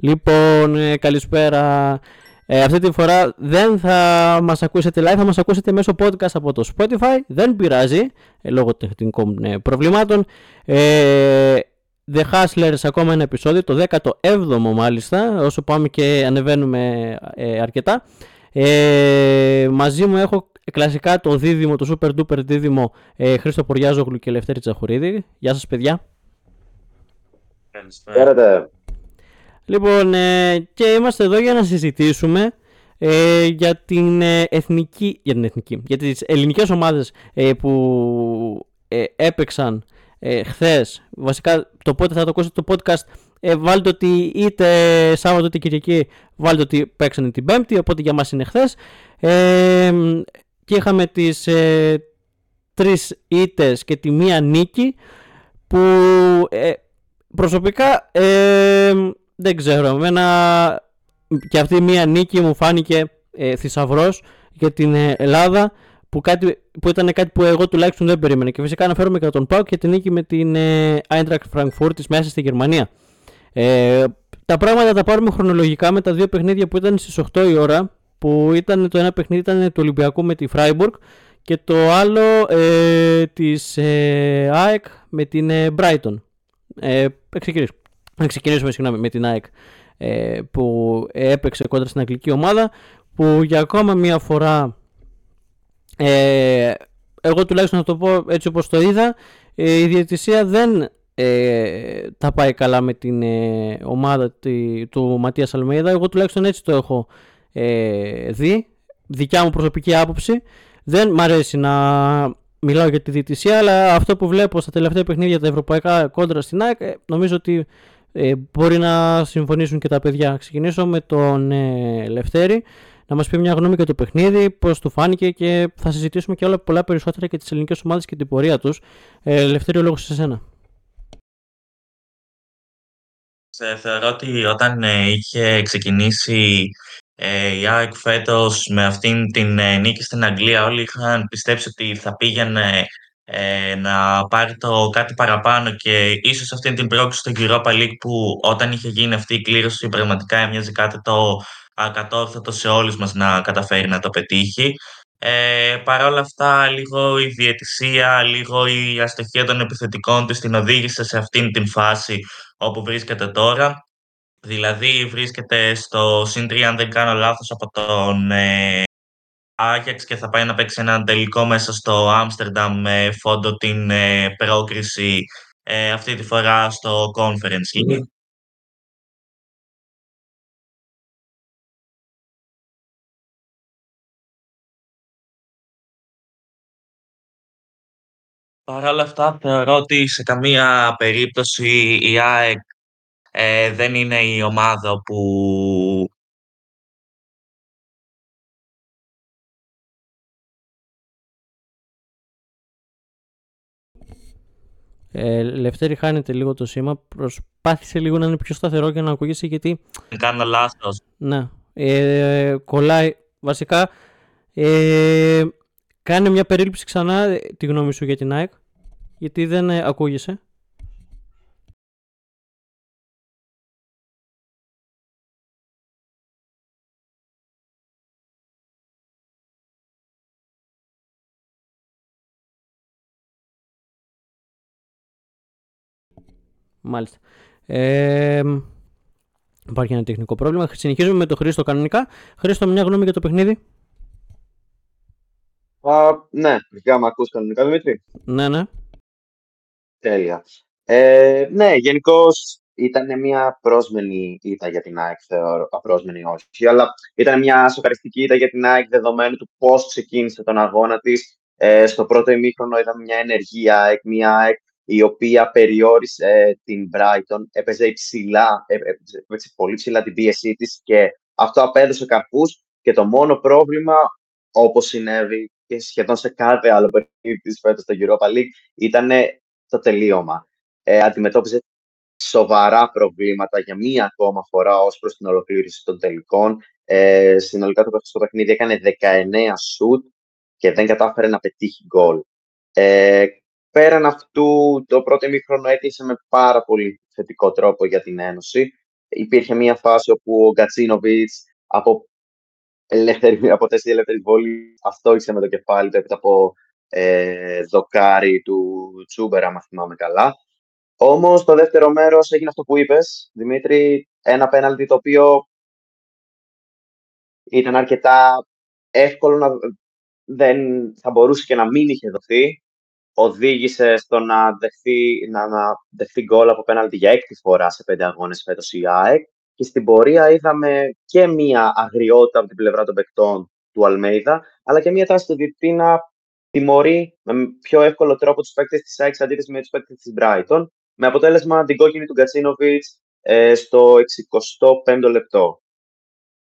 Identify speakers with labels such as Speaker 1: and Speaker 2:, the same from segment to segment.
Speaker 1: Λοιπόν, ε, καλησπέρα. Ε, αυτή τη φορά δεν θα μας ακούσετε live, θα μας ακούσετε μέσω podcast από το Spotify. Δεν πειράζει, ε, λόγω τεχνικών ε, προβλημάτων. Ε, The Hustlers ακόμα ένα επεισόδιο, το 17ο μάλιστα, όσο πάμε και ανεβαίνουμε ε, αρκετά. Ε, μαζί μου έχω κλασικά το δίδυμο, το super duper δίδυμο ε, Χρήστο Ποριάζογλου και Λευτέρη Τσαχουρίδη. Γεια σας παιδιά.
Speaker 2: Καλησπέρα.
Speaker 1: Λοιπόν, ε, και είμαστε εδώ για να συζητήσουμε ε, για την ε, εθνική, για την εθνική, για τις ελληνικές ομάδες ε, που έπαιξαν ε, χθες. Βασικά το πότε θα το ακούσετε το podcast βάλτε ότι είτε Σάββατο είτε Κυριακή βάλτε ότι παίξανε την Πέμπτη, οπότε για μας είναι χθες. και είχαμε τις τρεις ήττες και τη μία νίκη που προσωπικά δεν ξέρω, εμένα και αυτή μία νίκη μου φάνηκε ε, θησαυρός για την ε, Ελλάδα που, κάτι, που ήταν κάτι που εγώ τουλάχιστον δεν περίμενα. Και φυσικά αναφέρομαι και τον Πάο και την νίκη με την ε, Eintracht Frankfurt μέσα στη Γερμανία. Ε, τα πράγματα τα πάρουμε χρονολογικά με τα δύο παιχνίδια που ήταν στις 8 η ώρα που ήταν το ένα παιχνίδι ήταν του Ολυμπιακού με τη Freiburg και το άλλο ε, της ε, ΑΕΚ με την ε, Brighton. Ε, να ξεκινήσουμε συγγνώμη, με την ΑΕΚ ε, που έπαιξε κόντρα στην αγγλική ομάδα που για ακόμα μία φορά ε, εγώ τουλάχιστον να το πω έτσι όπως το είδα ε, η διαιτησία δεν ε, τα πάει καλά με την ε, ομάδα τη, του Ματίας Αλμέιδα. Εγώ τουλάχιστον έτσι το έχω ε, δει. Δικιά μου προσωπική άποψη. Δεν μ' αρέσει να μιλάω για τη διαιτησία αλλά αυτό που βλέπω στα τελευταία παιχνίδια τα ευρωπαϊκά κόντρα στην ΑΕΚ νομίζω ότι ε, μπορεί να συμφωνήσουν και τα παιδιά. Ξεκινήσω με τον ε, Λευτέρη να μας πει μια γνώμη για το παιχνίδι, πώς του φάνηκε και θα συζητήσουμε και όλα πολλά περισσότερα για τις ελληνικές ομάδες και την πορεία τους. Ε, Λευτέρη, ο λόγος σε εσένα.
Speaker 3: Θεωρώ ότι όταν ε, είχε ξεκινήσει ε, η ΑΕΚ φέτος με αυτήν την ε, νίκη στην Αγγλία όλοι είχαν πιστέψει ότι θα πήγαινε ε, να πάρει το κάτι παραπάνω και ίσως αυτή την πρόκληση στο Europa League που όταν είχε γίνει αυτή η κλήρωση πραγματικά έμοιαζε κάτι το ακατόρθωτο σε όλους μας να καταφέρει να το πετύχει. Ε, Παρ' όλα αυτά, λίγο η διαιτησία, λίγο η αστοχία των επιθετικών της την οδήγησε σε αυτήν την φάση όπου βρίσκεται τώρα. Δηλαδή βρίσκεται στο συν 3, αν δεν κάνω λάθος, από τον ε, Άγιαξ και θα πάει να παίξει ένα τελικό μέσα στο Άμστερνταμ με φόντο την ε, πρόκριση ε, αυτή τη φορά στο Conference League. Παρ' όλα αυτά, θεωρώ ότι σε καμία περίπτωση η ΑΕΚ ε, δεν είναι η ομάδα που
Speaker 1: Ε, Λευτέρη, χάνεται λίγο το σήμα. Προσπάθησε λίγο να είναι πιο σταθερό και να ακούγεσαι γιατί.
Speaker 3: Κάνω λάθος.
Speaker 1: Ναι. Ε, κολλάει. Βασικά, ε, κάνε μια περίληψη ξανά ε, τη γνώμη σου για την ΑΕΚ. Γιατί δεν ε, ακούγεσαι. Μάλιστα. Ε, υπάρχει ένα τεχνικό πρόβλημα. Συνεχίζουμε με τον Χρήστο κανονικά. Χρήστο, μια γνώμη για το παιχνίδι;
Speaker 2: Α, ναι, για με ακούς κανονικά, Δημήτρη.
Speaker 1: Ναι, ναι.
Speaker 2: Τέλεια. Ε, ναι, γενικώς ήταν μια πρόσμενη ήττα για την ΑΕΚ, θεωρώ. Απρόσμενη όχι, αλλά ήταν μια σοκαριστική ήττα για την ΑΕΚ δεδομένου του πώς ξεκίνησε τον αγώνα της. Ε, στο πρώτο ημίχρονο είδαμε μια ενεργή ΑΕΚ, μια ΑΕΚ η οποία περιόρισε την Brighton, έπαιζε υψηλά, έπαιζε πολύ ψηλά την πίεσή της και αυτό απέδωσε καρπούς και το μόνο πρόβλημα, όπως συνέβη και σχεδόν σε κάθε άλλο παιχνίδι της φέτος στο Europa League, ήταν το τελείωμα. Ε, αντιμετώπιζε σοβαρά προβλήματα για μία ακόμα φορά ως προς την ολοκλήρωση των τελικών. Ε, συνολικά το στο παιχνίδι έκανε 19 σουτ και δεν κατάφερε να πετύχει γκολ. Ε, Πέραν αυτού, το πρώτο ημίχρονο έκλεισε με πάρα πολύ θετικό τρόπο για την Ένωση. υπήρχε μια φάση όπου ο Γκατσίνοβιτς από, ελεύθερη, από τέσσερις ελεύθερης βόλης αυτό ήξερε με το κεφάλι του έπειτα από ε, δοκάρι του Τσούμπερ, αν θυμάμαι καλά. Όμως το δεύτερο μέρος έγινε αυτό που είπες, Δημήτρη, ένα πέναλτι το οποίο ήταν αρκετά εύκολο να δεν θα μπορούσε και να μην είχε δοθεί. Οδήγησε στο να δεχθεί, να, να δεχθεί γκολ από πέναλτι για έκτη φορά σε πέντε αγώνες φέτος η ΑΕΚ. Και στην πορεία είδαμε και μία αγριότητα από την πλευρά των παικτών του Αλμέιδα, αλλά και μία τάση του διετή να τιμωρεί με πιο εύκολο τρόπο τους παίκτες της ΑΕΚ αντίθεση με τους παίκτες της Brighton, με αποτέλεσμα την κόκκινη του Γκατσίνοβιτ ε, στο 65ο λεπτό.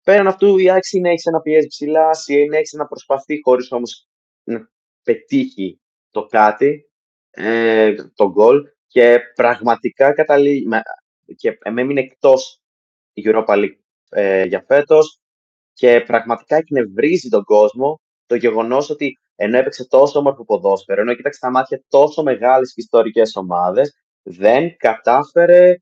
Speaker 2: Πέραν αυτού, η ΑΕΚ συνέχισε να πιέζει ψηλά, συνέχισε να προσπαθεί χωρίς όμως να πετύχει το κάτι, ε, το γκολ και πραγματικά καταλήγει και έμεινε εκτός η Europa League ε, για φέτος και πραγματικά εκνευρίζει τον κόσμο το γεγονός ότι ενώ έπαιξε τόσο όμορφο ποδόσφαιρο, ενώ κοίταξε τα μάτια τόσο μεγάλες και ιστορικές ομάδες, δεν κατάφερε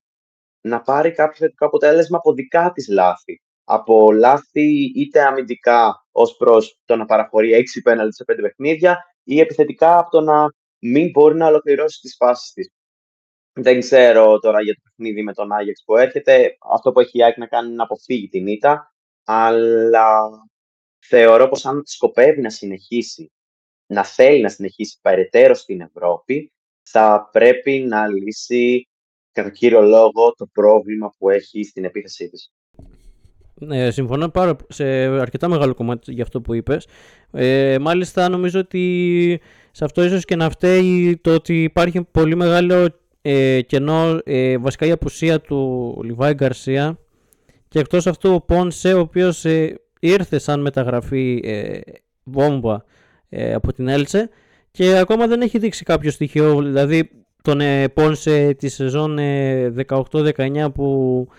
Speaker 2: να πάρει κάποιο θετικό αποτέλεσμα από δικά της λάθη. Από λάθη είτε αμυντικά ως προς το να παραχωρεί 6 πέναλτις σε 5 παιχνίδια, ή επιθετικά από το να μην μπορεί να ολοκληρώσει τις φάσεις της. Δεν ξέρω τώρα για το παιχνίδι με τον Άγιαξ που έρχεται. Αυτό που έχει η ΑΕΚ να κάνει είναι να αποφύγει την ήττα. Αλλά θεωρώ πως αν σκοπεύει να συνεχίσει, να θέλει να συνεχίσει περαιτέρω στην Ευρώπη, θα πρέπει να λύσει κατά κύριο λόγο το πρόβλημα που έχει στην επίθεσή της.
Speaker 1: Ναι, συμφωνώ πάρα, σε αρκετά μεγάλο κομμάτι για αυτό που είπες. Ε, μάλιστα νομίζω ότι σε αυτό ίσως και να φταίει το ότι υπάρχει πολύ μεγάλο ε, κενό, ε, βασικά η απουσία του Λιβάη Γκαρσία και εκτός αυτού ο Πόνσε ο οποίος ε, ήρθε σαν μεταγραφή ε, βόμβα ε, από την Έλτσε και ακόμα δεν έχει δείξει κάποιο στοιχείο, δηλαδή τον ε, Πόνσε τη σεζόν 18-19 ε, που ε,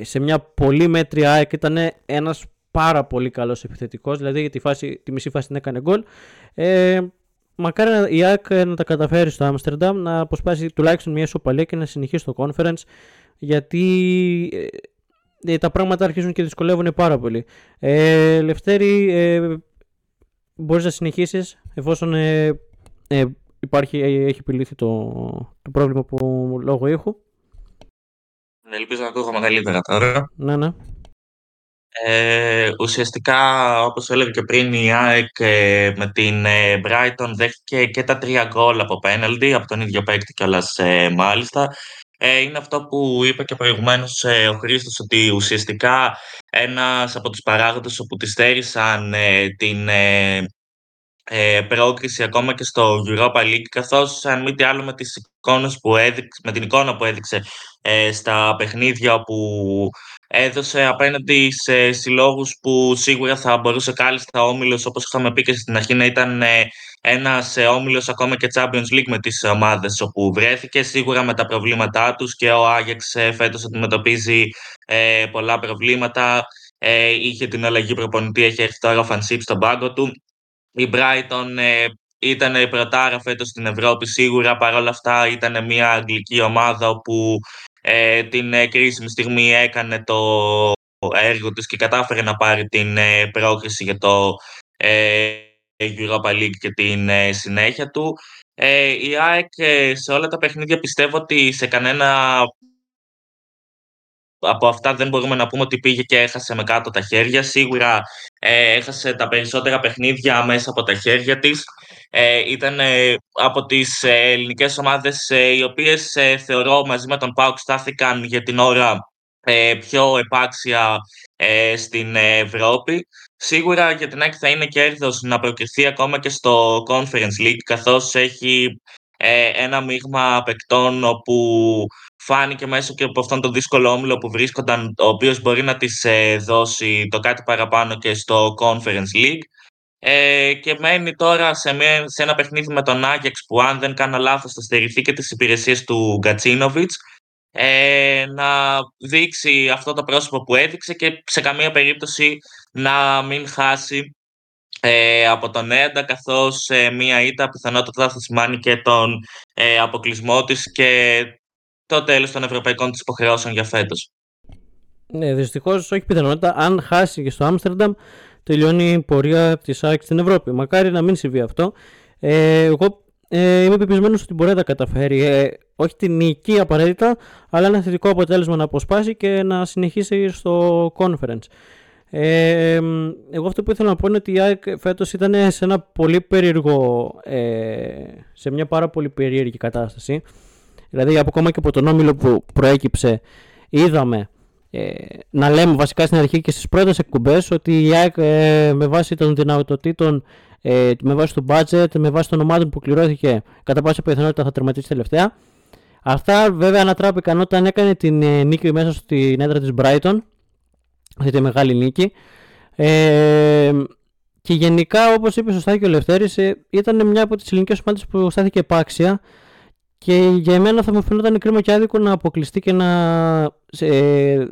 Speaker 1: σε μια πολύ μέτρια ΑΕΚ ήταν ένας πάρα πολύ καλός επιθετικός, δηλαδή για τη, φάση, τη μισή φάση την έκανε γκολ. Ε, μακάρι η ΑΕΚ να τα καταφέρει στο Άμστερνταμ, να αποσπάσει τουλάχιστον μια ισοπαλία και να συνεχίσει το conference, γιατί ε, τα πράγματα αρχίζουν και δυσκολεύουν πάρα πολύ. Ε, Λευτέρη, ε, μπορείς να συνεχίσεις εφόσον ε, ε, υπάρχει, έχει επιλύθει το, το πρόβλημα που λόγω ήχου.
Speaker 3: Ναι, ελπίζω να ακούγομαι καλύτερα τώρα.
Speaker 1: Ναι, ναι.
Speaker 3: Ε, ουσιαστικά, όπως έλεγα και πριν, η ΑΕΚ ε, με την ε, Brighton δέχτηκε και τα τρία γκολ από πέναλτι, από τον ίδιο παίκτη κιόλας ε, μάλιστα. Ε, είναι αυτό που είπε και προηγουμένως ε, ο Χρήστος, ότι ουσιαστικά ένας από τους παράγοντες όπου τη στέρισαν την ε, πρόκριση ακόμα και στο Europa League, καθώς αν μη τι άλλο με, τις εικόνες που έδειξε, με την εικόνα που έδειξε ε, στα παιχνίδια που έδωσε απέναντι σε συλλόγους που σίγουρα θα μπορούσε κάλλιστα ο Όμιλος, όπως είχαμε πει και στην αρχή, να ήταν ε, ένας ε, Όμιλος ακόμα και Champions League με τις ομάδες όπου βρέθηκε, σίγουρα με τα προβλήματά τους και ο Άγιαξ ε, φέτος αντιμετωπίζει ε, πολλά προβλήματα. Ε, είχε την αλλαγή προπονητή, έχει έρθει τώρα ο Φανσίπ στον πάγκο του. Η Brighton ε, ήταν η πρωτάρα φέτος στην Ευρώπη σίγουρα, παρόλα αυτά ήταν μια αγγλική ομάδα όπου ε, την ε, κρίσιμη στιγμή έκανε το έργο της και κατάφερε να πάρει την ε, πρόκριση για το ε, Europa League και την ε, συνέχεια του. η ΑΕΚ σε όλα τα παιχνίδια πιστεύω ότι σε κανένα από αυτά δεν μπορούμε να πούμε ότι πήγε και έχασε με κάτω τα χέρια. Σίγουρα ε, έχασε τα περισσότερα παιχνίδια μέσα από τα χέρια της. Ε, ήταν ε, από τις ε, ελληνικές ομάδες ε, οι οποίες θεωρώ μαζί με τον ΠΑΟΚ στάθηκαν για την ώρα πιο επάξια στην Ευρώπη. Σίγουρα για την ΑΕΚ θα είναι κέρδος να προκριθεί ακόμα και στο Conference League καθώς έχει ένα μείγμα παικτών όπου φάνηκε μέσα και από αυτόν τον δύσκολο όμιλο που βρίσκονταν, ο οποίος μπορεί να της ε, δώσει το κάτι παραπάνω και στο Conference League. Ε, και μένει τώρα σε, μια, σε ένα παιχνίδι με τον Άγιαξ που αν δεν κάνω λάθος θα στερηθεί και τις υπηρεσίες του Γκατσίνοβιτς ε, να δείξει αυτό το πρόσωπο που έδειξε και σε καμία περίπτωση να μην χάσει ε, από τον ΕΝΤΑ καθώς ε, μία ήττα πιθανότατα θα σημάνει και τον ε, αποκλεισμό της και το τέλος των ευρωπαϊκών της υποχρεώσεων για φέτος.
Speaker 1: Ναι, δυστυχώς όχι πιθανότητα. Αν χάσει και στο Άμστερνταμ, τελειώνει η πορεία της ΑΕΚ στην Ευρώπη. Μακάρι να μην συμβεί αυτό. Ε, εγώ ε, είμαι πεπισμένος ότι μπορεί να τα καταφέρει. Ε, όχι την νική απαραίτητα, αλλά ένα θετικό αποτέλεσμα να αποσπάσει και να συνεχίσει στο conference. Ε, εγώ αυτό που ήθελα να πω είναι ότι η ΑΕΚ φέτος ήταν σε ένα πολύ περίεργο, ε, σε μια πάρα πολύ περίεργη κατάσταση. Δηλαδή, ακόμα και από τον όμιλο που προέκυψε, είδαμε ε, να λέμε βασικά στην αρχή και στις πρώτες εκπομπές ότι η ΑΕΚ ε, με βάση των δυνατοτήτων, ε, με βάση το budget, με βάση των ομάδων που κληρώθηκε κατά πάσα πιθανότητα θα τερματίσει τελευταία. Αυτά βέβαια ανατράπηκαν όταν έκανε την ε, νίκη μέσα στην έδρα της Brighton, αυτή τη μεγάλη νίκη. Ε, και γενικά όπως είπε σωστά και ο Λευτέρης ε, ήταν μια από τις ελληνικές ομάδες που στάθηκε επάξια και για εμένα θα μου φαινόταν κρίμα και άδικο να αποκλειστεί και να, ε,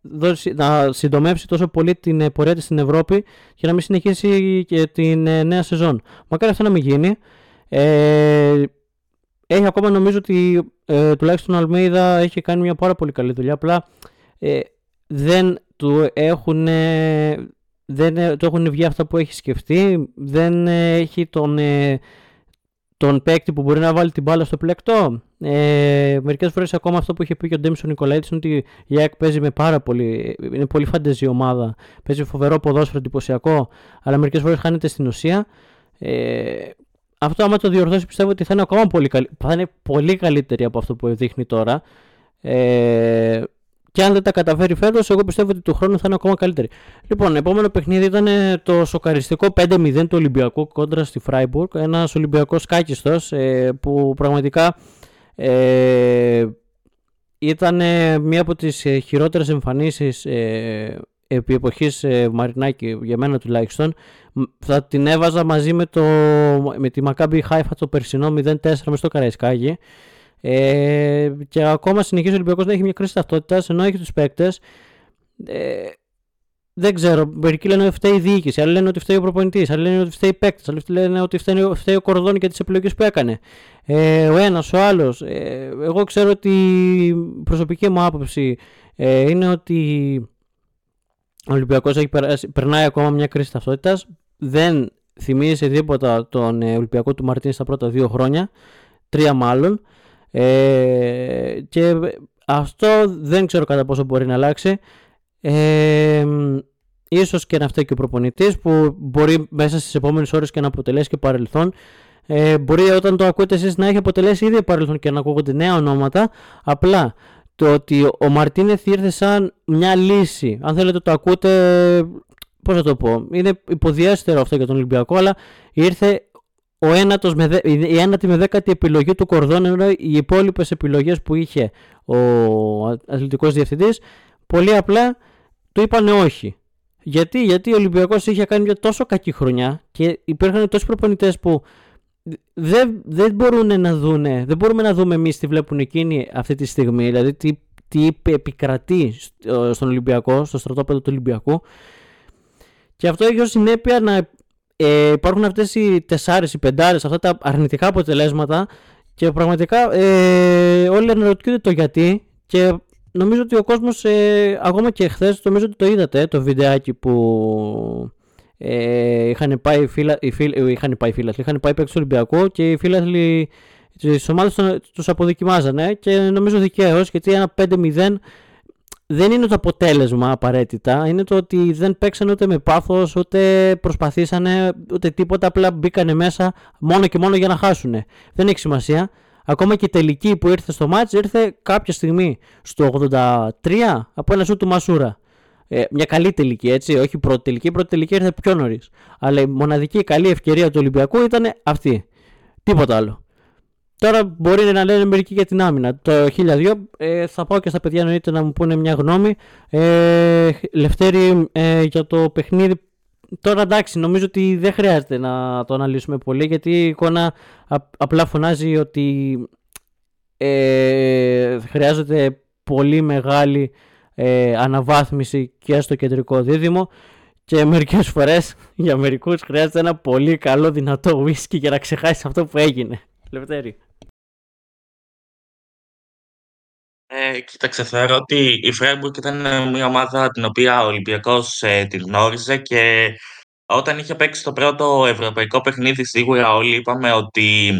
Speaker 1: δώσει, να συντομεύσει τόσο πολύ την ε, πορεία της στην Ευρώπη και να μην συνεχίσει και την ε, νέα σεζόν. Μακάρι αυτό να μην γίνει. Ε, έχει ακόμα νομίζω ότι ε, τουλάχιστον ο Αλμέιδα έχει κάνει μια πάρα πολύ καλή δουλειά. Απλά ε, δεν του έχουν, δεν του έχουν βγει αυτά που έχει σκεφτεί. Δεν έχει τον τον παίκτη που μπορεί να βάλει την μπάλα στο πλεκτό. Ε, Μερικές φορές ακόμα αυτό που είχε πει και ο Ντέμισον Νικολαίτη είναι ότι η ΑΕΚ παίζει με πάρα πολύ. είναι πολύ φαντεζή ομάδα. Παίζει φοβερό ποδόσφαιρο εντυπωσιακό, αλλά μερικές φορές χάνεται στην ουσία. Ε, αυτό, άμα το διορθώσει, πιστεύω ότι θα είναι ακόμα πολύ, θα είναι πολύ καλύτερη από αυτό που δείχνει τώρα. Ε, και αν δεν τα καταφέρει φέτος, εγώ πιστεύω ότι του χρόνου θα είναι ακόμα καλύτερη. Λοιπόν, επόμενο παιχνίδι ήταν το σοκαριστικό 5-0 του Ολυμπιακού κόντρα στη Φράιμπουργκ. Ένας Ολυμπιακός κάκιστος ε, που πραγματικά ε, ήταν μία από τις ε, χειρότερες εμφανίσεις ε, επί εποχής ε, Μαρινάκη, για μένα τουλάχιστον. Θα την έβαζα μαζί με, το, με τη Μακάμπι Χάιφα το περσινό 0-4 μες στο Καραϊσκάγι. Ε, και ακόμα συνεχίζει ο Ολυμπιακός να έχει μια κρίση ταυτότητας ενώ έχει τους παίκτες. Ε, δεν ξέρω. Μερικοί λένε ότι φταίει η διοίκηση, άλλοι λένε ότι φταίει ο προπονητής, άλλοι λένε ότι φταίει η παίκτη, άλλοι λένε ότι φταίει, φταίει ο Κορδόνη για τις επιλογές που έκανε. Ε, ο ένας, ο άλλος. Ε, εγώ ξέρω ότι η προσωπική μου άποψη ε, είναι ότι ο Ολυμπιακός περνάει ακόμα μια κρίση ταυτότητας. Δεν θυμίζει τίποτα τον ε, Ολυμπιακό του Μαρτίν στα πρώτα δύο χρόνια. Τρία μάλλον. Ε, και αυτό δεν ξέρω κατά πόσο μπορεί να αλλάξει. Ε, ίσως και να φταίει και ο προπονητής που μπορεί μέσα στις επόμενες ώρες και να αποτελέσει και παρελθόν. Ε, μπορεί όταν το ακούτε εσείς να έχει αποτελέσει ήδη παρελθόν και να ακούγονται νέα ονόματα. Απλά το ότι ο Μαρτίνεθ ήρθε σαν μια λύση. Αν θέλετε το ακούτε, πώς θα το πω, είναι υποδιέστερο αυτό για τον Ολυμπιακό, αλλά ήρθε ο ένατος με, η ένατη με δέκατη επιλογή του Κορδόν ενώ οι υπόλοιπες επιλογές που είχε ο αθλητικός διευθυντής πολύ απλά του είπαν όχι. Γιατί, γιατί ο Ολυμπιακός είχε κάνει μια τόσο κακή χρονιά και υπήρχαν τόσοι προπονητές που δεν, δεν μπορούν να δούνε, δεν μπορούμε να δούμε εμείς τι βλέπουν εκείνοι αυτή τη στιγμή, δηλαδή τι, τι επικρατεί στον Ολυμπιακό, στο στρατόπεδο του Ολυμπιακού. Και αυτό έχει ως συνέπεια να ε, υπάρχουν αυτές οι τεσσάρες, οι πεντάρες, αυτά τα αρνητικά αποτελέσματα και πραγματικά ε, όλοι αναρωτιούνται το γιατί και νομίζω ότι ο κόσμος ε, ακόμα και χθες, νομίζω ότι το είδατε το βιντεάκι που ε, είχαν πάει φίλα, οι φίλ, είχαν πάει φίλαθλοι, είχαν πάει παίξει Ολυμπιακό και οι φίλαθλοι της ομάδας τους αποδοκιμάζανε και νομίζω δικαίως γιατί ένα 5-0 δεν είναι το αποτέλεσμα απαραίτητα. Είναι το ότι δεν παίξανε ούτε με πάθος, ούτε προσπαθήσανε, ούτε τίποτα. Απλά μπήκανε μέσα μόνο και μόνο για να χάσουν. Δεν έχει σημασία. Ακόμα και η τελική που ήρθε στο μάτς ήρθε κάποια στιγμή στο 83 από ένα σου του Μασούρα. Ε, μια καλή τελική, έτσι, όχι πρώτη τελική. Η πρώτη τελική ήρθε πιο νωρίς. Αλλά η μοναδική καλή ευκαιρία του Ολυμπιακού ήταν αυτή. Τίποτα άλλο. Τώρα μπορεί να λένε μερικοί για την άμυνα. Το 1002 ε, θα πάω και στα παιδιά εννοείται να μου πούνε μια γνώμη. Ε, Λευτέρη ε, για το παιχνίδι. Τώρα εντάξει, νομίζω ότι δεν χρειάζεται να το αναλύσουμε πολύ γιατί η εικόνα απλά φωνάζει ότι ε, χρειάζεται πολύ μεγάλη ε, αναβάθμιση και στο κεντρικό δίδυμο και μερικές φορές για μερικούς χρειάζεται ένα πολύ καλό δυνατό whisky για να ξεχάσεις αυτό που έγινε. Λευτέρη.
Speaker 3: Ε, κοίταξε, θεωρώ ότι η Φρέμπουργκ ήταν μια ομάδα την οποία ο Ολυμπιακός ε, την γνώριζε και όταν είχε παίξει το πρώτο ευρωπαϊκό παιχνίδι σίγουρα όλοι είπαμε ότι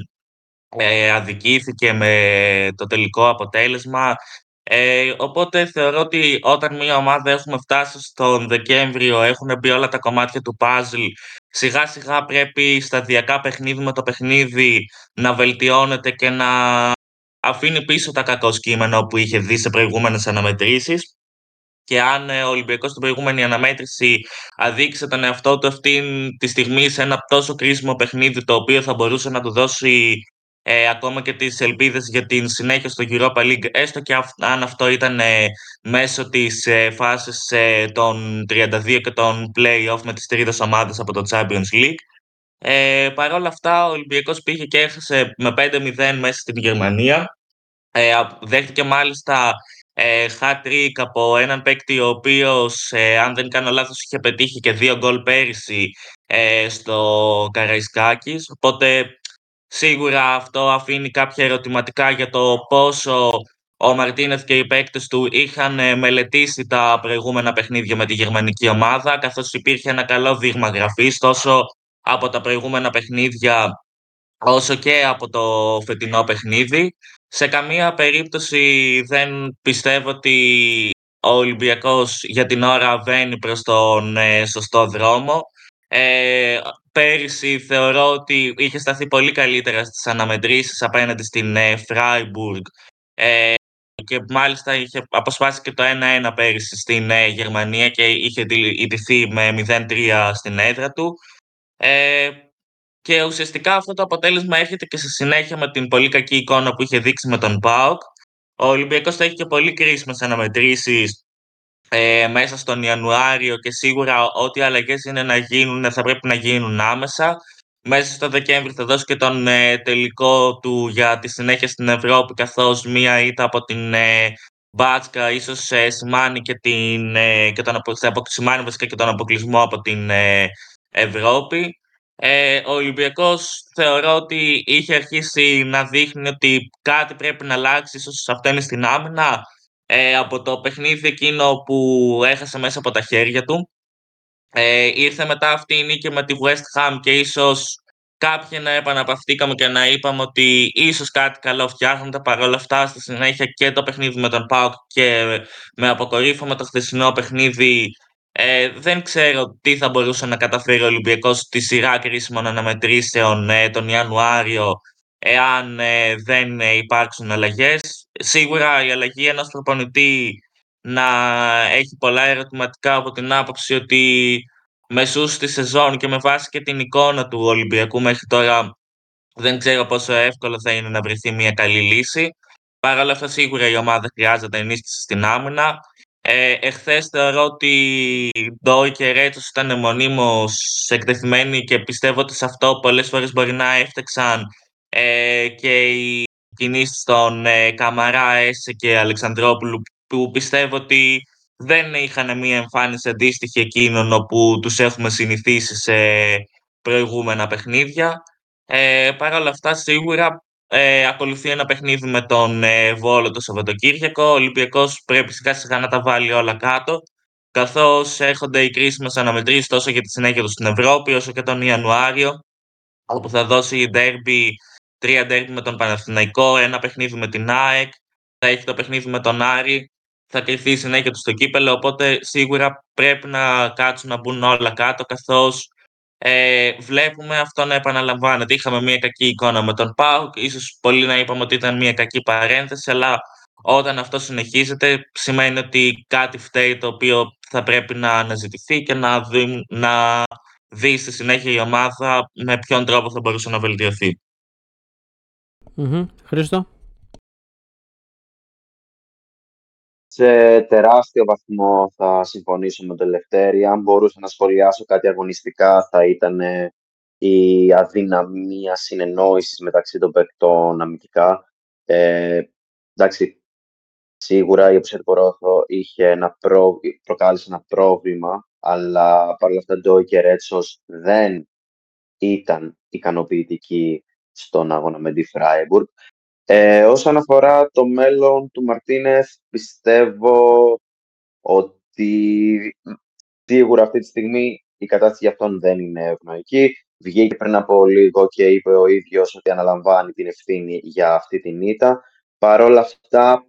Speaker 3: ε, αδικήθηκε με το τελικό αποτέλεσμα. Ε, οπότε θεωρώ ότι όταν μια ομάδα έχουμε φτάσει στον Δεκέμβριο, έχουν μπει όλα τα κομμάτια του puzzle, σιγά σιγά πρέπει σταδιακά παιχνίδι με το παιχνίδι να βελτιώνεται και να αφήνει πίσω τα κακό σκήμενα που είχε δει σε προηγούμενες αναμετρήσεις και αν ε, ο Ολυμπιακός στην προηγούμενη αναμέτρηση αδείξε τον εαυτό του αυτή τη στιγμή σε ένα τόσο κρίσιμο παιχνίδι το οποίο θα μπορούσε να του δώσει ε, ακόμα και τις ελπίδες για την συνέχεια στο Europa League έστω και αν αυτό ήταν ε, μέσω της ε, φάσης ε, των 32 και των play-off με τις τρίτες ομάδες από το Champions League. Ε, Παρ' όλα αυτά ο Ολυμπιακός πήγε και έχασε με 5-0 μέσα στην Γερμανία. Ε, δέχτηκε μάλιστα ε, hat-trick από έναν παίκτη ο οποίος, ε, αν δεν κάνω λάθος, είχε πετύχει και δύο γκολ πέρυσι ε, στο Καραϊσκάκης. Οπότε σίγουρα αυτό αφήνει κάποια ερωτηματικά για το πόσο ο Μαρτίνεθ και οι παίκτες του είχαν ε, μελετήσει τα προηγούμενα παιχνίδια με τη γερμανική ομάδα, καθώς υπήρχε ένα καλό δείγμα γραφής τόσο από τα προηγούμενα παιχνίδια όσο και από το φετινό παιχνίδι. Σε καμία περίπτωση δεν πιστεύω ότι ο Ολυμπιακός για την ώρα βαίνει προς τον ε, σωστό δρόμο. Ε, πέρυσι θεωρώ ότι είχε σταθεί πολύ καλύτερα στις αναμετρήσεις απέναντι στην ε, Φράιμπουργκ ε, και μάλιστα είχε αποσπάσει και το 1-1 πέρυσι στην ε, Γερμανία και είχε ιτηθεί με 0-3 στην έδρα του. Ε, και ουσιαστικά αυτό το αποτέλεσμα έρχεται και σε συνέχεια με την πολύ κακή εικόνα που είχε δείξει με τον ΠΑΟΚ. Ο Ολυμπιακός θα έχει και πολύ κρίσιμες αναμετρήσεις ε, μέσα στον Ιανουάριο και σίγουρα ό,τι αλλαγές είναι να γίνουν θα πρέπει να γίνουν άμεσα. Μέσα στο Δεκέμβρη θα δώσει και τον ε, τελικό του για τη συνέχεια στην Ευρώπη καθώς μία ήττα από την ε, Μπάτσκα ίσως ε, σημάνει και, την, ε, και τον, σημάνει βασικά και τον αποκλεισμό από την ε, Ευρώπη. Ε, ο Ολυμπιακός θεωρώ ότι είχε αρχίσει να δείχνει ότι κάτι πρέπει να αλλάξει, ίσως αυτό είναι στην άμυνα, ε, από το παιχνίδι εκείνο που έχασε μέσα από τα χέρια του. Ε, ήρθε μετά αυτή η νίκη με τη West Ham και ίσως κάποιοι να επαναπαυτήκαμε και να είπαμε ότι ίσως κάτι καλό φτιάχνονται. Παρ' όλα αυτά, στη συνέχεια και το παιχνίδι με τον ΠΑΟΚ και με αποκορύφωμα το χθεσινό παιχνίδι ε, δεν ξέρω τι θα μπορούσε να καταφέρει ο Ολυμπιακός στη σειρά κρίσιμων αναμετρήσεων ε, τον Ιανουάριο εάν ε, δεν ε, υπάρξουν αλλαγές. Σίγουρα η αλλαγή ενός προπονητή να έχει πολλά ερωτηματικά από την άποψη ότι μεσούς τη σεζόν και με βάση και την εικόνα του Ολυμπιακού μέχρι τώρα δεν ξέρω πόσο εύκολο θα είναι να βρεθεί μια καλή λύση. Παρ' όλα αυτά σίγουρα η ομάδα χρειάζεται ενίσχυση στην άμυνα. Ε, εχθές θεωρώ ότι Ντόι και Ρέτσος ήταν μονίμως εκτεθειμένοι και πιστεύω ότι σε αυτό πολλές φορές μπορεί να έφτεξαν ε, και οι κινήσεις των ε, Καμαρά, Έσε και Αλεξανδρόπουλου που πιστεύω ότι δεν είχαν μία εμφάνιση αντίστοιχη εκείνων όπου τους έχουμε συνηθίσει σε προηγούμενα παιχνίδια. Ε, Παρ' όλα αυτά, σίγουρα ε, ακολουθεί ένα παιχνίδι με τον ε, Βόλο το Σαββατοκύριακο. Ο Ολυμπιακός πρέπει σιγά σιγά να τα βάλει όλα κάτω. Καθώς έρχονται οι κρίσιμε αναμετρήσεις τόσο για τη συνέχεια τους στην Ευρώπη, όσο και τον Ιανουάριο, όπου θα δώσει η ντέρμπι, τρία ντέρμπι με τον Παναθηναϊκό, ένα παιχνίδι με την ΑΕΚ, θα έχει το παιχνίδι με τον Άρη, θα κρυφθεί η συνέχεια του στο κύπελο, οπότε σίγουρα πρέπει να κάτσουν να μπουν όλα κάτω, καθώς ε, βλέπουμε αυτό να επαναλαμβάνεται. Είχαμε μια κακή εικόνα με τον ΠΑΟΚ, ίσως πολλοί να είπαμε ότι ήταν μια κακή παρένθεση, αλλά όταν αυτό συνεχίζεται σημαίνει ότι κάτι φταίει το οποίο θα πρέπει να αναζητηθεί και να δει, να δει στη συνέχεια η ομάδα με ποιον τρόπο θα μπορούσε να βελτιωθεί.
Speaker 1: Mm-hmm. Χρήστο.
Speaker 2: Σε τεράστιο βαθμό θα συμφωνήσω με τον Λευτέρη. Αν μπορούσα να σχολιάσω κάτι αγωνιστικά θα ήταν η αδυναμία συνεννόησης μεταξύ των παικτών αμυντικά. Ε, εντάξει, σίγουρα η Ρόθο είχε ένα προ... προκάλεσε ένα πρόβλημα, αλλά παρόλα αυτά Ντόι και Ρέτσος δεν ήταν ικανοποιητικοί στον αγώνα με τη Φράιμπουργκ. Ε, όσον αφορά το μέλλον του Μαρτίνεθ, πιστεύω ότι σίγουρα αυτή τη στιγμή η κατάσταση για αυτόν δεν είναι ευνοϊκή. Βγήκε πριν από λίγο και είπε ο ίδιος ότι αναλαμβάνει την ευθύνη για αυτή την ήττα. Παρ' όλα αυτά,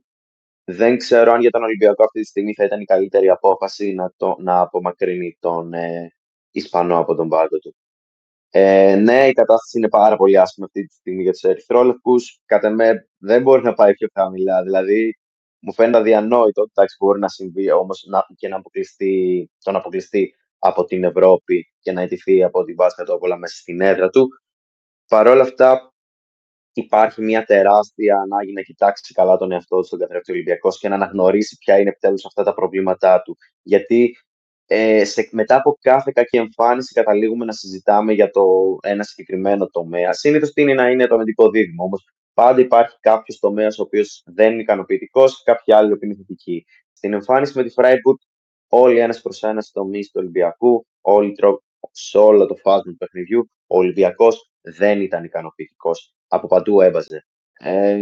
Speaker 2: δεν ξέρω αν για τον Ολυμπιακό αυτή τη στιγμή θα ήταν η καλύτερη απόφαση να, το, να απομακρύνει τον ε, Ισπανό από τον πάγκο του. Ε, ναι, η κατάσταση είναι πάρα πολύ άσχημη αυτή τη στιγμή για τους Ερυθρόλευκους. Κατά με δεν μπορεί να πάει πιο χαμηλά. Δηλαδή, μου φαίνεται αδιανόητο ότι μπορεί να συμβεί όμως να, και να αποκλειστεί, τον αποκλειστεί από την Ευρώπη και να ιτηθεί από την όλα μέσα στην έδρα του. Παρ' όλα αυτά, υπάρχει μια τεράστια ανάγκη να κοιτάξει καλά τον εαυτό του στον καθρέφτη Ολυμπιακός και να αναγνωρίσει ποια είναι επιτέλους αυτά τα προβλήματά του. Γιατί ε, σε, μετά από κάθε κακή εμφάνιση καταλήγουμε να συζητάμε για το ένα συγκεκριμένο τομέα. Συνήθως τι είναι να είναι το αμυντικό δίδυμο, όμως πάντα υπάρχει κάποιος τομέας ο οποίος δεν είναι ικανοποιητικός και κάποιοι άλλοι που είναι θετικοί. Στην εμφάνιση με τη Freiburg, όλοι ένας προς ένας τομεί του Ολυμπιακού, όλοι τρο... σε όλο το φάσμα του παιχνιδιού, ο Ολυμπιακός δεν ήταν ικανοποιητικός. Από παντού έβαζε. Ε,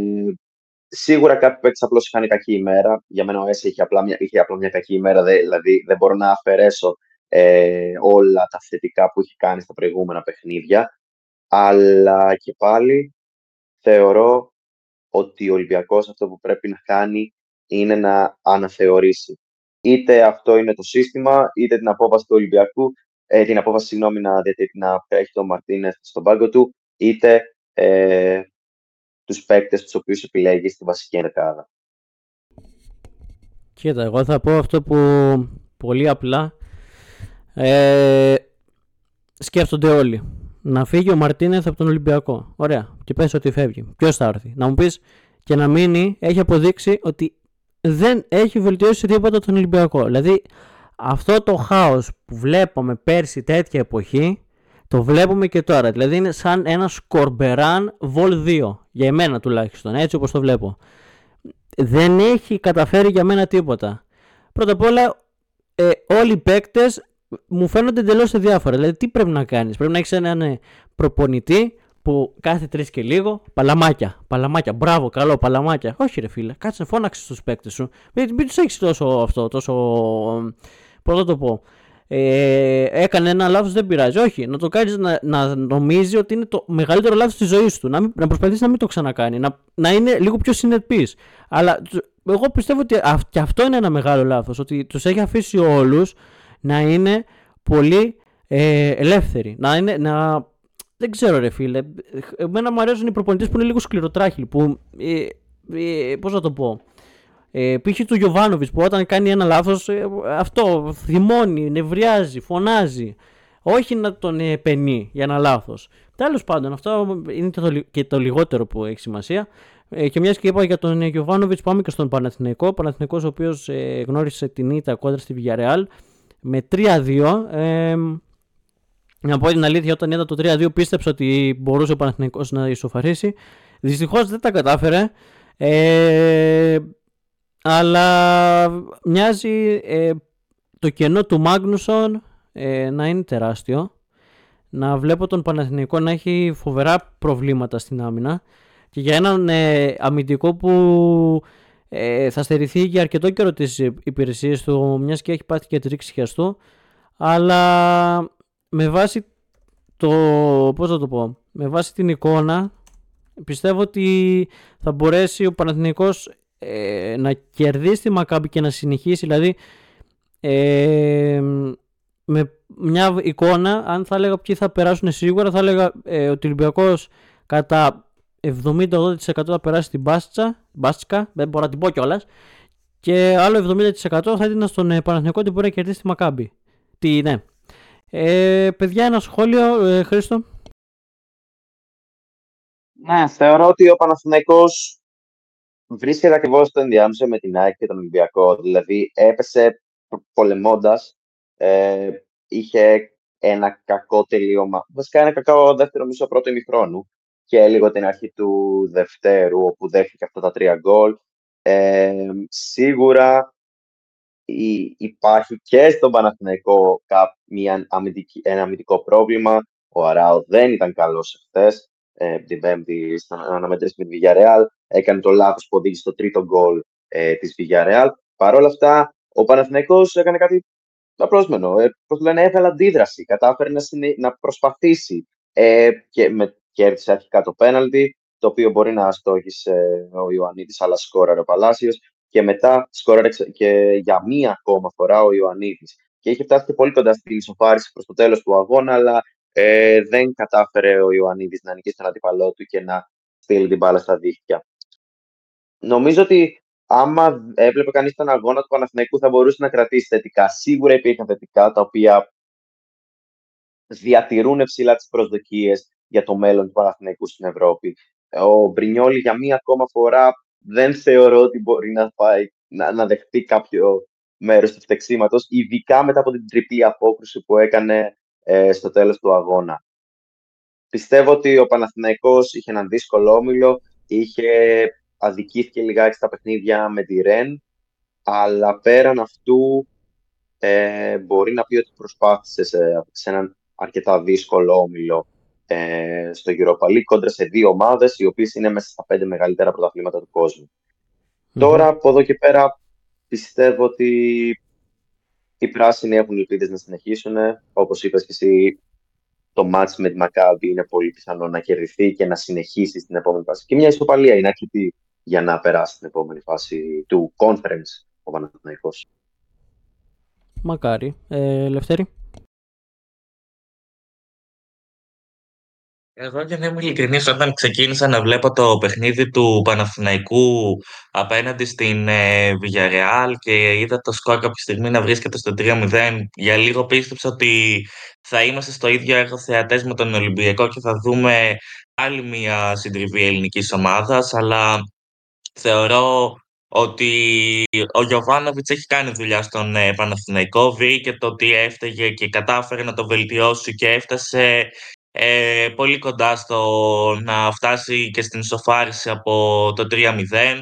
Speaker 2: Σίγουρα κάποιοι παίκτε απλώς είχαν κακή ημέρα. Για μένα ο Έσε είχε απλά μια, είχε απλά μια κακή ημέρα. δηλαδή δεν μπορώ να αφαιρέσω ε, όλα τα θετικά που έχει κάνει στα προηγούμενα παιχνίδια. Αλλά και πάλι θεωρώ ότι ο Ολυμπιακός αυτό που πρέπει να κάνει είναι να αναθεωρήσει. Είτε αυτό είναι το σύστημα, είτε την απόφαση του Ολυμπιακού, ε, την απόφαση συγγνώμη, να, να έχει τον Μαρτίνεθ στον πάγκο του, είτε ε, τους παίκτες τους οποίους επιλέγεις στη βασική ενδεκάδα.
Speaker 1: Κοίτα, εγώ θα πω αυτό που πολύ απλά ε, σκέφτονται όλοι. Να φύγει ο Μαρτίνεθ από τον Ολυμπιακό. Ωραία. Και πες ότι φεύγει. Ποιος θα έρθει. Να μου πεις και να μείνει, έχει αποδείξει ότι δεν έχει βελτιώσει τίποτα τον Ολυμπιακό. Δηλαδή, αυτό το χάος που βλέπαμε πέρσι τέτοια εποχή το βλέπουμε και τώρα. Δηλαδή είναι σαν ένα σκορμπεράν Vol 2. Για εμένα τουλάχιστον, έτσι όπως το βλέπω. Δεν έχει καταφέρει για μένα τίποτα. Πρώτα απ' όλα, ε, όλοι οι παίκτες μου φαίνονται εντελώς διάφορα. Δηλαδή, τι πρέπει να κάνεις, Πρέπει να έχεις έναν ε, προπονητή που κάθε τρεις και λίγο παλαμάκια. Παλαμάκια. Μπράβο, καλό, παλαμάκια. Όχι, ρε φίλε, κάτσε φώναξε του παίκτες σου. Μην, μην τους έχεις τόσο αυτό, τόσο. Πώς θα το πω ε, έκανε ένα λάθος, δεν πειράζει. Όχι, να το κάνεις να, να νομίζει ότι είναι το μεγαλύτερο λάθος της ζωής του. Να, να προσπαθήσει να μην το ξανακάνει. Να, να είναι λίγο πιο συνεπής. Αλλά εγώ πιστεύω ότι και αυτό είναι ένα μεγάλο λάθος. Ότι τους έχει αφήσει όλους να είναι πολύ ε, ελεύθεροι. Να είναι. Να, δεν ξέρω, ρε φίλε. Εμένα μου αρέσουν οι προπονητές που είναι λίγο σκληροτράχυλοι. Που. Ε, ε, Πώς να το πω. Ε, π.χ. του Γιωβάνοβιτς που όταν κάνει ένα λάθος, ε, αυτό θυμώνει, νευριάζει, φωνάζει. Όχι να τον επενεί για ένα λάθος. Τέλος πάντων, αυτό είναι και το λιγότερο που έχει σημασία. Ε, και μιας και είπα για τον Γιωβάνοβιτς, πάμε και στον Παναθηναϊκό. Ο Παναθηναϊκός, ο οποίος ε, γνώρισε την ήττα κόντρα στη Villarreal με 3-2. Ε, να πω την αλήθεια, όταν είδα το 3-2 πίστεψα ότι μπορούσε ο Παναθηναϊκός να ισοφαρίσει. Δυστυχώς δεν τα κατάφερε. Ε, αλλά μοιάζει ε, το κενό του Μάγνουσον ε, να είναι τεράστιο. Να βλέπω τον Παναθηναϊκό να έχει φοβερά προβλήματα στην άμυνα. Και για έναν ε, αμυντικό που ε, θα στερηθεί για αρκετό καιρό τις υπηρεσίες του, μιας και έχει πάθει και τρίξη χιαστού. Αλλά με βάση το, πώς θα το πω, με βάση την εικόνα πιστεύω ότι θα μπορέσει ο Παναθηναϊκός ε, να κερδίσει τη Μακάμπη και να συνεχίσει δηλαδή ε, με μια εικόνα αν θα έλεγα ποιοι θα περάσουν σίγουρα θα έλεγα ε, ότι ο Ολυμπιακός κατά 70-80% θα περάσει την Μπάστσα, Μπάστσκα, δεν μπορώ να την πω κιόλας. Και άλλο 70% θα έδινα στον ε, Παναθηνικό ότι μπορεί να κερδίσει τη Μακάμπη. Τι, ναι. Ε, παιδιά, ένα σχόλιο, ε, Χρήστο.
Speaker 2: Ναι, θεωρώ ότι ο Παναθηναϊκός βρίσκεται ακριβώς το ενδιάμεσο με την ΑΕΚ και τον Ολυμπιακό. Δηλαδή έπεσε πολεμώντας. Ε, είχε ένα κακό τελείωμα. Βασικά ένα κακό δεύτερο μισό πρώτο ημιχρόνου και λίγο την αρχή του δευτέρου όπου δέχτηκε αυτά τα τρία γκολ. Ε, σίγουρα υπάρχει και στον Παναθηναϊκό μια αμυντική, ένα αμυντικό πρόβλημα. Ο Αράο δεν ήταν καλός εχθές. Ε, την Πέμπτη στην αναμέτρηση με τη Villarreal. Έκανε το λάθος που οδήγησε στο τρίτο γκολ ε, της Villarreal. Παρ' όλα αυτά, ο Παναθηναϊκός έκανε κάτι απλώσμενο. Ε, Πώς λένε, έβαλε αντίδραση. Κατάφερε να, συνε... να προσπαθήσει. Ε, και με, κέρδισε αρχικά το πέναλτι, το οποίο μπορεί να στόχισε ο Ιωαννίδης, αλλά σκόραρε ο Παλάσιος. Και μετά σκόραρε και για μία ακόμα φορά ο Ιωαννίδης. Και είχε φτάσει και πολύ κοντά στην ισοφάριση προς το τέλος του αγώνα, αλλά ε, δεν κατάφερε ο Ιωαννίδης να νικήσει τον αντίπαλό του και να στείλει την μπάλα στα δίχτυα. Νομίζω ότι άμα έβλεπε κανείς τον αγώνα του Παναθηναϊκού θα μπορούσε να κρατήσει θετικά. Σίγουρα υπήρχαν θετικά τα οποία διατηρούν ψηλά τις προσδοκίες για το μέλλον του Παναθηναϊκού στην Ευρώπη. Ο Μπρινιόλη για μία ακόμα φορά δεν θεωρώ ότι μπορεί να, πάει, να, να δεχτεί κάποιο μέρος του φτεξίματος, ειδικά μετά από την τριπλή απόκριση που έκανε ε, στο τέλος του αγώνα. Πιστεύω ότι ο Παναθηναϊκός είχε έναν δύσκολο όμιλο, είχε αδικήθηκε λιγάκι στα παιχνίδια με τη Ρεν, αλλά πέραν αυτού ε, μπορεί να πει ότι προσπάθησε σε, σε έναν αρκετά δύσκολο όμιλο ε, στο Europa League κόντρα σε δύο ομάδες οι οποίες είναι μέσα στα πέντε μεγαλύτερα πρωταθλήματα του κόσμου. Τώρα από εδώ και πέρα πιστεύω ότι οι πράσινοι έχουν ελπίδες να συνεχίσουν. Όπως είπες και εσύ, το μάτς με τη Μακάβη είναι πολύ πιθανό να κερδιθεί και να συνεχίσει στην επόμενη φάση. Και μια ισοπαλία είναι αρκετή για να περάσει στην επόμενη φάση του conference ο Παναθηναϊκός.
Speaker 1: Μακάρι. Ε, Λευτέρη.
Speaker 3: Εγώ για να είμαι ειλικρινής, όταν ξεκίνησα να βλέπω το παιχνίδι του Παναθηναϊκού απέναντι στην ε, Villarreal και είδα το σκορ κάποια στιγμή να βρίσκεται στο 3-0, για λίγο πίστεψα ότι θα είμαστε στο ίδιο έργο θεατές με τον Ολυμπιακό και θα δούμε άλλη μια συντριβή ελληνικής ομάδας, αλλά θεωρώ ότι ο Γιωβάνοβιτς έχει κάνει δουλειά στον ε, Παναθηναϊκό, βρήκε το ότι έφταιγε και κατάφερε να το βελτιώσει και έφτασε ε, πολύ κοντά στο να φτάσει και στην ισοφάριση από το 3-0.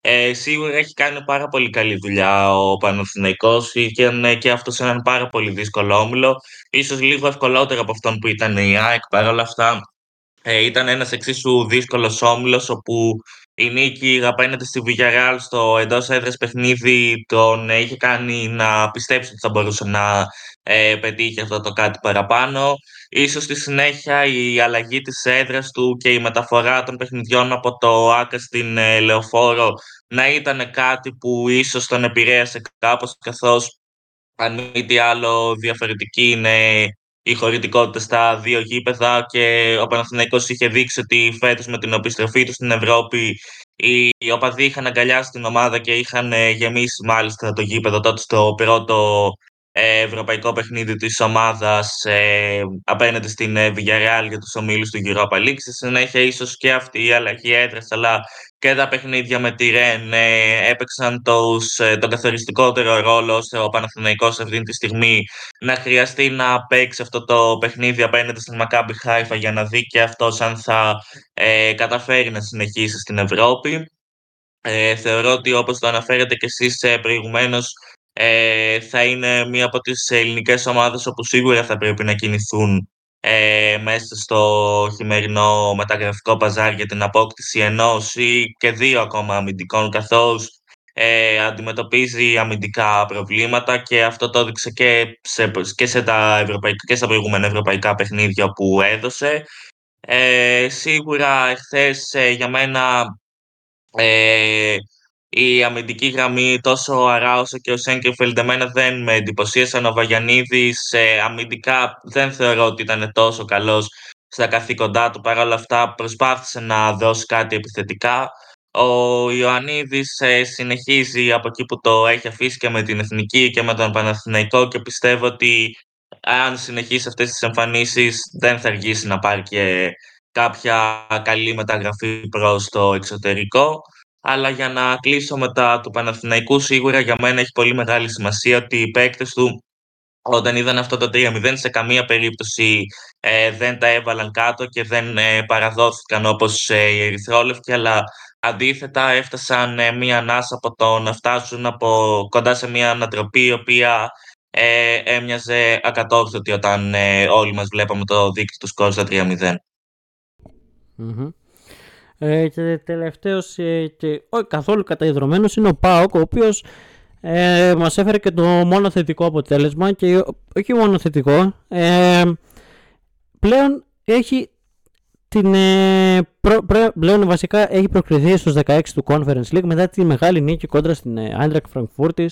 Speaker 3: Ε, σίγουρα έχει κάνει πάρα πολύ καλή δουλειά ο Παναθηναϊκός και, ναι, και αυτό σε έναν πάρα πολύ δύσκολο όμιλο. Ίσως λίγο ευκολότερο από αυτόν που ήταν η ΑΕΚ. Παρ' όλα αυτά ε, ήταν ένας εξίσου δύσκολος όμιλος όπου η νίκη απέναντι στη Villarreal στο εντός έδρας παιχνίδι τον είχε κάνει να πιστέψει ότι θα μπορούσε να ε, πετύχει αυτό το κάτι παραπάνω. Ίσως στη συνέχεια η αλλαγή της έδρας του και η μεταφορά των παιχνιδιών από το ΆΚΑ στην ε, Λεωφόρο να ήταν κάτι που ίσως τον επηρέασε κάπως καθώς αν μη τι άλλο διαφορετική είναι η χωρητικότητα στα δύο γήπεδα και ο Παναθηναϊκός είχε δείξει ότι φέτος με την επιστροφή του στην Ευρώπη οι οπαδοί είχαν αγκαλιάσει την ομάδα και είχαν ε, γεμίσει μάλιστα το γήπεδο τότε στο πρώτο ε, ευρωπαϊκό παιχνίδι της ομάδας ε, απέναντι στην ε, Villarreal για τους ομίλους του Europa League. Στη συνέχεια ίσως και αυτή η αλλαγή έδρας αλλά και τα παιχνίδια με τη Ρεν ε, έπαιξαν τους, ε, τον καθοριστικότερο ρόλο ώστε ο Παναθηναϊκός αυτή τη στιγμή να χρειαστεί να παίξει αυτό το παιχνίδι απέναντι στην Μακάμπι Χάιφα για να δει και αυτός αν θα ε, καταφέρει να συνεχίσει στην Ευρώπη. Ε, θεωρώ ότι όπως το αναφέρετε και εσείς ε, προηγουμένως ε, θα είναι μία από τις ελληνικές ομάδες όπου σίγουρα θα πρέπει να κινηθούν ε, μέσα στο χειμερινό μεταγραφικό παζάρι για την απόκτηση ενός ή και δύο ακόμα αμυντικών καθώς ε, αντιμετωπίζει αμυντικά προβλήματα και αυτό το έδειξε και σε, και σε τα ευρωπαϊκά και στα προηγούμενα ευρωπαϊκά παιχνίδια που έδωσε. Ε, σίγουρα εχθές ε, για μένα ε, η αμυντική γραμμή τόσο ο όσο και ο Σέγκεφελντ εμένα δεν με εντυπωσίασαν. Ο Βαγιανίδης ε, αμυντικά δεν θεωρώ ότι ήταν τόσο καλός στα καθήκοντά του. Παρ' όλα αυτά προσπάθησε να δώσει κάτι επιθετικά. Ο Ιωαννίδης ε, συνεχίζει από εκεί που το έχει αφήσει και με την Εθνική και με τον Παναθηναϊκό και πιστεύω ότι αν συνεχίσει αυτές τις εμφανίσεις δεν θα αργήσει να πάρει και κάποια καλή μεταγραφή προς το εξωτερικό. Αλλά για να κλείσω μετά του Παναθηναϊκού, σίγουρα για μένα έχει πολύ μεγάλη σημασία ότι οι παίκτες του όταν είδαν αυτό το 3-0 σε καμία περίπτωση ε, δεν τα έβαλαν κάτω και δεν ε, παραδόθηκαν όπως ε, οι Ερυθρόλευκοι, αλλά αντίθετα έφτασαν ε, μία ανάσα από το να φτάσουν από κοντά σε μία ανατροπή η οποία ε, έμοιαζε ακατόρθωτη όταν όλοι μας βλέπαμε το δίκτυο του σκορ στα 3-0.
Speaker 1: Ε, και τελευταίος ε, και όχι καθόλου καταϊδρωμένος είναι ο Πάοκ, ο οποίος ε, μας έφερε και το μόνο θετικό αποτέλεσμα και όχι μόνο θετικό, ε, πλέον έχει την, ε, πλέον βασικά έχει προκριθεί στους 16 του Conference League μετά τη μεγάλη νίκη κόντρα στην Eintracht Frankfurt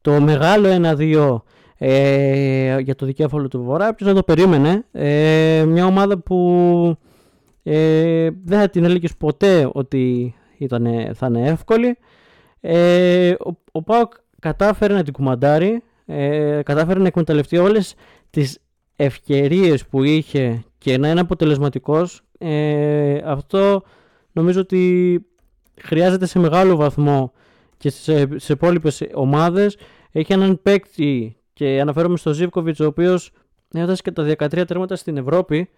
Speaker 1: το μεγάλο 1-2 ε, για το δικέφαλο του Βορρά. Ποιος να το περίμενε. Ε, μια ομάδα που ε, δεν θα την έλεγες ποτέ ότι ήταν, θα είναι εύκολη. Ε, ο, ο Πάοκ κατάφερε να την κουμαντάρει, ε, κατάφερε να εκμεταλλευτεί όλες τις ευκαιρίες που είχε και να είναι αποτελεσματικός. Ε, αυτό νομίζω ότι χρειάζεται σε μεγάλο βαθμό και στις, στις υπόλοιπες ομάδες. Έχει έναν παίκτη και αναφέρομαι στο Ζίβκοβιτς ο οποίος έδωσε και τα 13 τέρματα στην Ευρώπη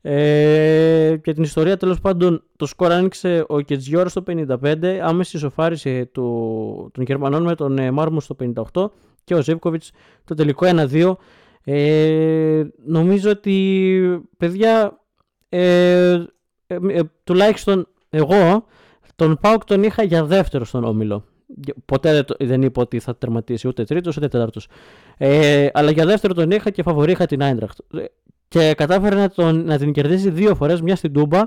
Speaker 1: ε, και την ιστορία τέλος πάντων το σκορ άνοιξε ο Κετζιόρα στο 55, άμεση ισοφάριση του, των Γερμανών με τον ε, Μάρμου στο 58 και ο Ζεύκοβιτς το τελικό 1-2. Ε, νομίζω ότι παιδιά ε, ε, ε τουλάχιστον εγώ τον Πάουκ τον είχα για δεύτερο στον όμιλο. Ποτέ δεν είπα ότι θα τερματίσει ούτε τρίτος ούτε τέταρτος. Ε, αλλά για δεύτερο τον είχα και φαβορή είχα την Άιντραχτ και κατάφερε να, τον, να την κερδίσει δύο φορές, μια στην Τούμπα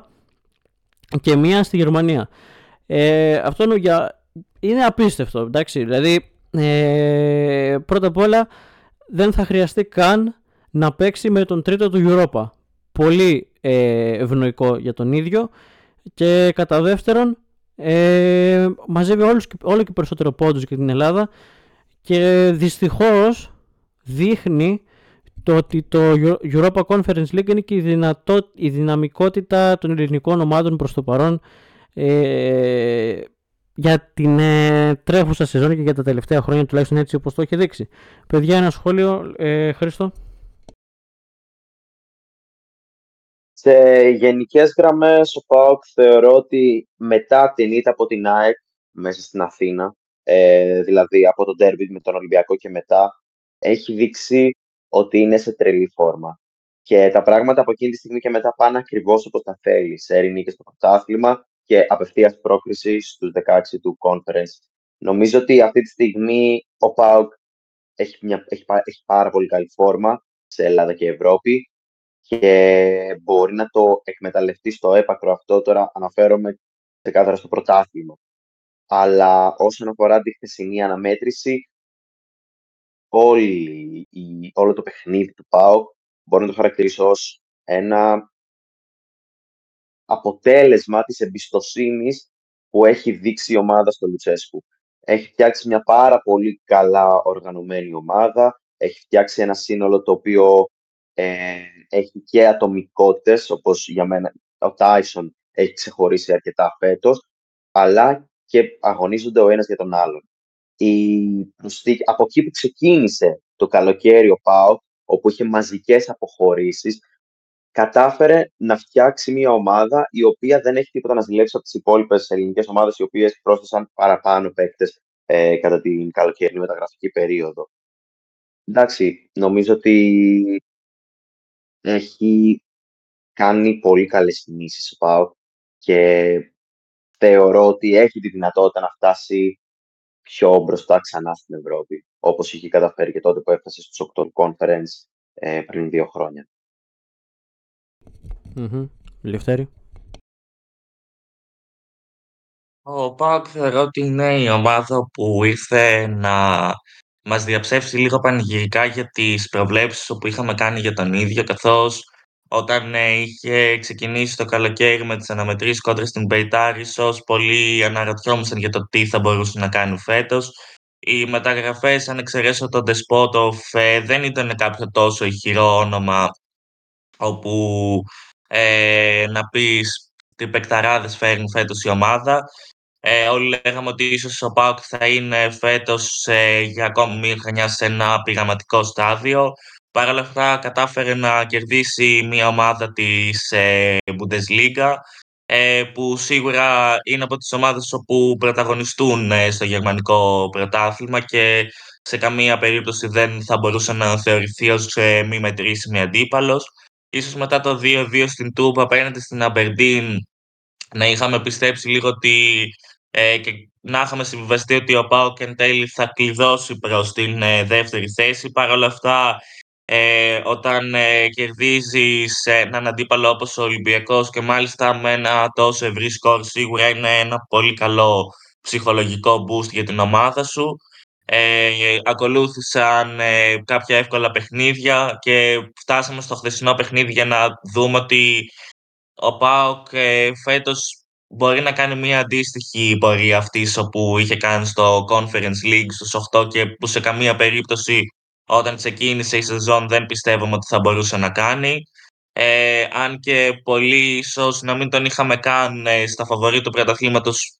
Speaker 1: και μία στη Γερμανία. Ε, αυτό για... είναι απίστευτο, εντάξει, δηλαδή ε, πρώτα απ' όλα δεν θα χρειαστεί καν να παίξει με τον τρίτο του Europa. Πολύ ε, ευνοϊκό για τον ίδιο και κατά δεύτερον ε, μαζεύει όλους, όλο και περισσότερο πόντους για την Ελλάδα και δυστυχώς δείχνει το ότι το Europa Conference League είναι και η, δυνατό, η δυναμικότητα των ελληνικών ομάδων προς το παρόν ε, για την ε, τρέχουσα σεζόν και για τα τελευταία χρόνια τουλάχιστον έτσι όπως το έχει δείξει. Παιδιά, ένα σχόλιο, ε, Χρήστο;
Speaker 2: Σε γενικές γραμμές ο ΠΑΟΚ θεωρώ ότι μετά την ήττα από την ΑΕΚ μέσα στην Αθήνα, ε, δηλαδή από τον Derby με τον Ολυμπιακό και μετά, έχει δείξει ότι είναι σε τρελή φόρμα. Και τα πράγματα από εκείνη τη στιγμή και μετά πάνε ακριβώς όπως τα θέλεις. Σε και στο πρωτάθλημα και απευθείας πρόκριση στους 16 του conference. Νομίζω ότι αυτή τη στιγμή ο Πάουκ έχει, μια, έχει, έχει πάρα πολύ καλή φόρμα σε Ελλάδα και Ευρώπη και μπορεί να το εκμεταλλευτεί στο έπακρο αυτό. Τώρα αναφέρομαι ξεκάθαρα στο πρωτάθλημα. Αλλά όσον αφορά τη χθεσινή αναμέτρηση, όλη, η, όλο το παιχνίδι του ΠΑΟΚ μπορώ να το χαρακτηρίσω ως ένα αποτέλεσμα της εμπιστοσύνης που έχει δείξει η ομάδα στο Λουτσέσκου. Έχει φτιάξει μια πάρα πολύ καλά οργανωμένη ομάδα, έχει φτιάξει ένα σύνολο το οποίο ε, έχει και ατομικότητες, όπως για μένα ο Τάισον έχει ξεχωρίσει αρκετά φέτος, αλλά και αγωνίζονται ο ένας για τον άλλον η προσθήκη, από εκεί που ξεκίνησε το καλοκαίρι ο ΠΑΟ, όπου είχε μαζικές αποχωρήσεις, κατάφερε να φτιάξει μια ομάδα η οποία δεν έχει τίποτα να ζηλέψει από τις υπόλοιπες ελληνικές ομάδες οι οποίες πρόσθεσαν παραπάνω παίκτες ε, κατά την καλοκαιρινή μεταγραφική περίοδο. Εντάξει, νομίζω ότι έχει κάνει πολύ καλές κινήσεις ο ΠΑΟ και θεωρώ ότι έχει τη δυνατότητα να φτάσει πιο μπροστά ξανά στην Ευρώπη, όπως είχε καταφέρει και τότε που έφτασε στο 8 Conference ε, πριν δύο χρόνια.
Speaker 1: Mm-hmm.
Speaker 3: Ο Πάοκ θεωρώ ότι είναι η ομάδα που ήρθε να μας διαψεύσει λίγο πανηγυρικά για τις προβλέψεις που είχαμε κάνει για τον ίδιο, καθώς όταν ε, είχε ξεκινήσει το καλοκαίρι με τις αναμετρήσεις κόντρα στην Πεϊτάρη, ίσως πολλοί αναρωτιόμασταν για το τι θα μπορούσε να κάνουν φέτος. Οι μεταγραφές, αν εξαιρέσω τον Ντεσπότοφ, δεν ήταν κάποιο τόσο ηχηρό όνομα όπου ε, να πεις τι παικταράδες φέρνει φέτος η ομάδα. Ε, όλοι λέγαμε ότι ίσως ο Πάουκ θα είναι φέτος ε, για ακόμη μία χρονιά σε ένα πειραματικό στάδιο. Παρ' όλα αυτά κατάφερε να κερδίσει μια ομάδα της ε, Bundesliga ε, που σίγουρα είναι από τις ομάδες όπου πρωταγωνιστούν ε, στο γερμανικό πρωτάθλημα και σε καμία περίπτωση δεν θα μπορούσε να θεωρηθεί ως ε, μη μετρήσιμη αντίπαλος. ίσως μετά το 2-2 στην Τούπα απέναντι στην Αμπερντίν να είχαμε πιστέψει λίγο ότι ε, και να είχαμε συμβιβαστεί ότι ο Πάοκ εν τέλει θα κλειδώσει προς την ε, δεύτερη θέση. Παρ' όλα αυτά, ε, όταν ε, κερδίζεις έναν αντίπαλο όπως ο Ολυμπιακός και μάλιστα με ένα τόσο ευρύ σκορ, σίγουρα είναι ένα πολύ καλό ψυχολογικό boost για την ομάδα σου. Ε, ακολούθησαν ε, κάποια εύκολα παιχνίδια και φτάσαμε στο χθεσινό παιχνίδι για να δούμε ότι ο ΠΑΟΚ ε, φέτος μπορεί να κάνει μια αντίστοιχη πορεία αυτής όπου είχε κάνει στο Conference League στους 8 και που σε καμία περίπτωση όταν ξεκίνησε η σεζόν δεν πιστεύουμε ότι θα μπορούσε να κάνει. Ε, αν και πολύ ίσως να μην τον είχαμε καν ε, στα φαβορή του πρωταθλήματος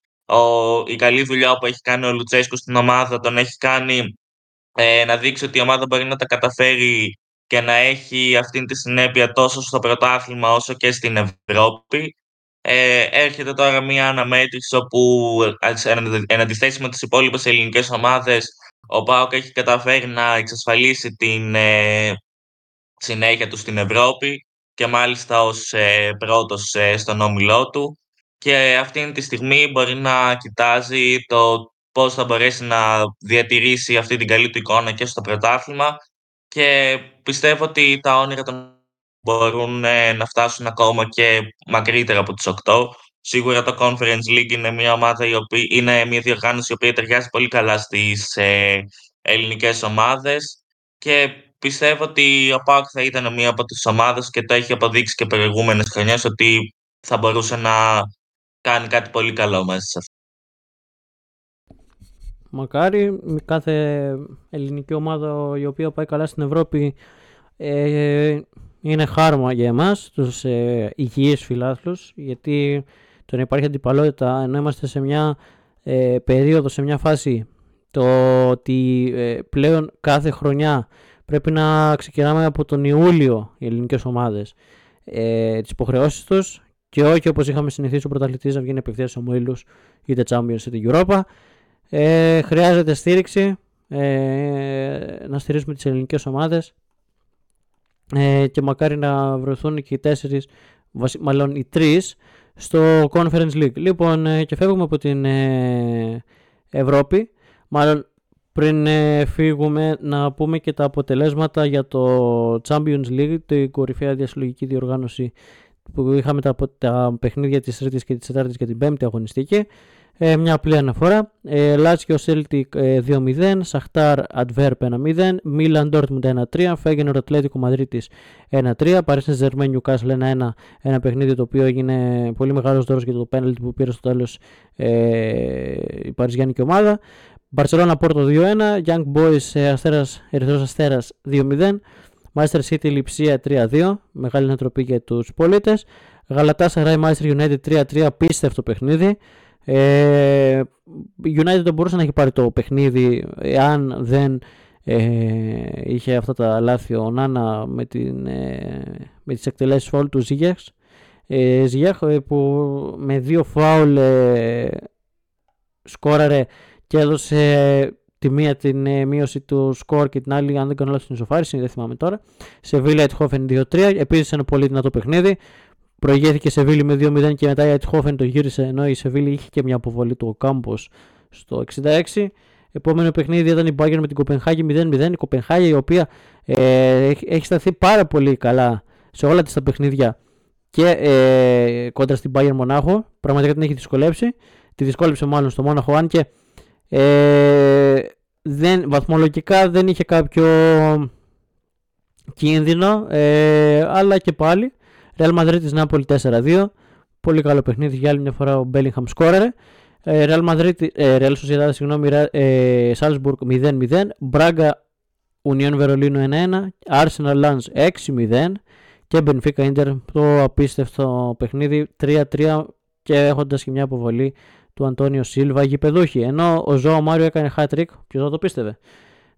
Speaker 3: η καλή δουλειά που έχει κάνει ο Λουτσέσκου στην ομάδα τον έχει κάνει ε, να δείξει ότι η ομάδα μπορεί να τα καταφέρει και να έχει αυτή τη συνέπεια τόσο στο πρωτάθλημα όσο και στην Ευρώπη. Ε, έρχεται τώρα μια αναμέτρηση όπου εν αντιθέσει με τις υπόλοιπες ελληνικές ομάδες ο ΠΑΟΚ έχει καταφέρει να εξασφαλίσει την ε, συνέχεια του στην Ευρώπη και μάλιστα ως ε, πρώτος ε, στον όμιλό του και αυτή τη στιγμή μπορεί να κοιτάζει το πώς θα μπορέσει να διατηρήσει αυτή την καλή του εικόνα και στο πρωτάθλημα και πιστεύω ότι τα όνειρα των μπορούν ε, να φτάσουν ακόμα και μακρύτερα από τους 8. Σίγουρα το Conference League είναι μια ομάδα η οποία, είναι μια διοργάνωση η οποία ταιριάζει πολύ καλά στις ε, ελληνικές ομάδες και πιστεύω ότι ο ΠΑΟΚ θα ήταν μια από τις ομάδες και το έχει αποδείξει και προηγούμενες χρονιές ότι θα μπορούσε να κάνει κάτι πολύ καλό μέσα σε αυτό.
Speaker 1: Μακάρι κάθε ελληνική ομάδα η οποία πάει καλά στην Ευρώπη ε, είναι χάρμα για εμάς, τους ε, υγιείς φιλάθλους, γιατί το να υπάρχει αντιπαλότητα ενώ είμαστε σε μια ε, περίοδο, σε μια φάση το ότι ε, πλέον κάθε χρονιά πρέπει να ξεκινάμε από τον Ιούλιο οι ελληνικές ομάδες ε, τις υποχρεώσεις τους και όχι όπως είχαμε συνηθίσει ο πρωταθλητής να βγαίνει απευθεία σε ομίλους είτε Champions είτε Europa. Ε, χρειάζεται στήριξη, ε, να στηρίζουμε τις ελληνικές ομάδες ε, και μακάρι να βρεθούν και οι τέσσερις, μάλλον οι τρεις, στο Conference League. Λοιπόν, ε, και φεύγουμε από την ε, Ευρώπη, μάλλον πριν ε, φύγουμε να πούμε και τα αποτελέσματα για το Champions League, την κορυφαία διασυλλογική διοργάνωση που είχαμε τα, τα παιχνίδια της Τρίτης και της Τετάρτης και την Πέμπτη αγωνιστική. Ε, μια απλή αναφορά. Ε, Λάτσιο Celtic 2-0, Σαχτάρ Adverb 1-0, Μίλαν Dortmund 1-3, Φέγγεν Ατλέτικο Μαδρίτης 1-3, Παρίσι Ζερμέν Newcastle 1-1, ένα παιχνίδι το οποίο έγινε πολύ μεγάλος δώρος για το πέναλτι που πήρε στο τέλος ε, η Παριζιάνικη ομάδα. Barcelona Πόρτο 2-1, Young Boys Αστέρας, Ερυθρός Αστέρας 2-0, Master City Λιψία 3-2, μεγάλη ανατροπή για τους πολίτες. Γαλατά Σαράι Master United 3-3, πίστευτο παιχνίδι. Ε, United δεν μπορούσε να έχει πάρει το παιχνίδι εάν δεν ε, είχε αυτά τα λάθη ο Νάνα με, την, ε, με τις εκτελέσεις φάουλ του Ζιγιάχ ε, ε, που με δύο φάουλ ε, σκόραρε και έδωσε τη μία την ε, μείωση του σκορ και την άλλη, αν δεν κάνω λάθος, την ισοφάριση, δεν θυμάμαι τώρα. Σε Βίλα Ετχόφεν 2-3. Επίσης ένα πολύ δυνατό παιχνίδι. Προηγήθηκε σε Βίλη με 2-0 και μετά η Ετχόφεν το γύρισε ενώ η Σεβίλη είχε και μια αποβολή του Κάμπο στο 66. Επόμενο παιχνίδι ήταν η Bayern με την Κοπενχάγη 0-0. Η Κοπενχάγη η οποία ε, έχει σταθεί πάρα πολύ καλά σε όλα τα παιχνίδια και ε, κόντρα στην Bayern Μονάχο. Πραγματικά την έχει δυσκολέψει. Τη δυσκόλεψε μάλλον στο Μόναχο, αν και ε, δεν, βαθμολογικά δεν είχε κάποιο κίνδυνο, ε, αλλά και πάλι. Real Madrid της Νάπολη 4-2. Πολύ καλό παιχνίδι για άλλη μια φορά ο Bellingham σκόραρε. Ε, Real Madrid, ε, Real Sociedad, συγγνώμη, ε, Salzburg 0-0. Braga Union Verolino 1-1. Arsenal Lens 6-0. Και Benfica Inter το απίστευτο παιχνίδι 3-3 και έχοντας και μια αποβολή του Αντώνιο Σίλβα γηπεδούχοι. Ενώ ο Ζώο Μάριο έκανε hat-trick, ποιος θα το πίστευε.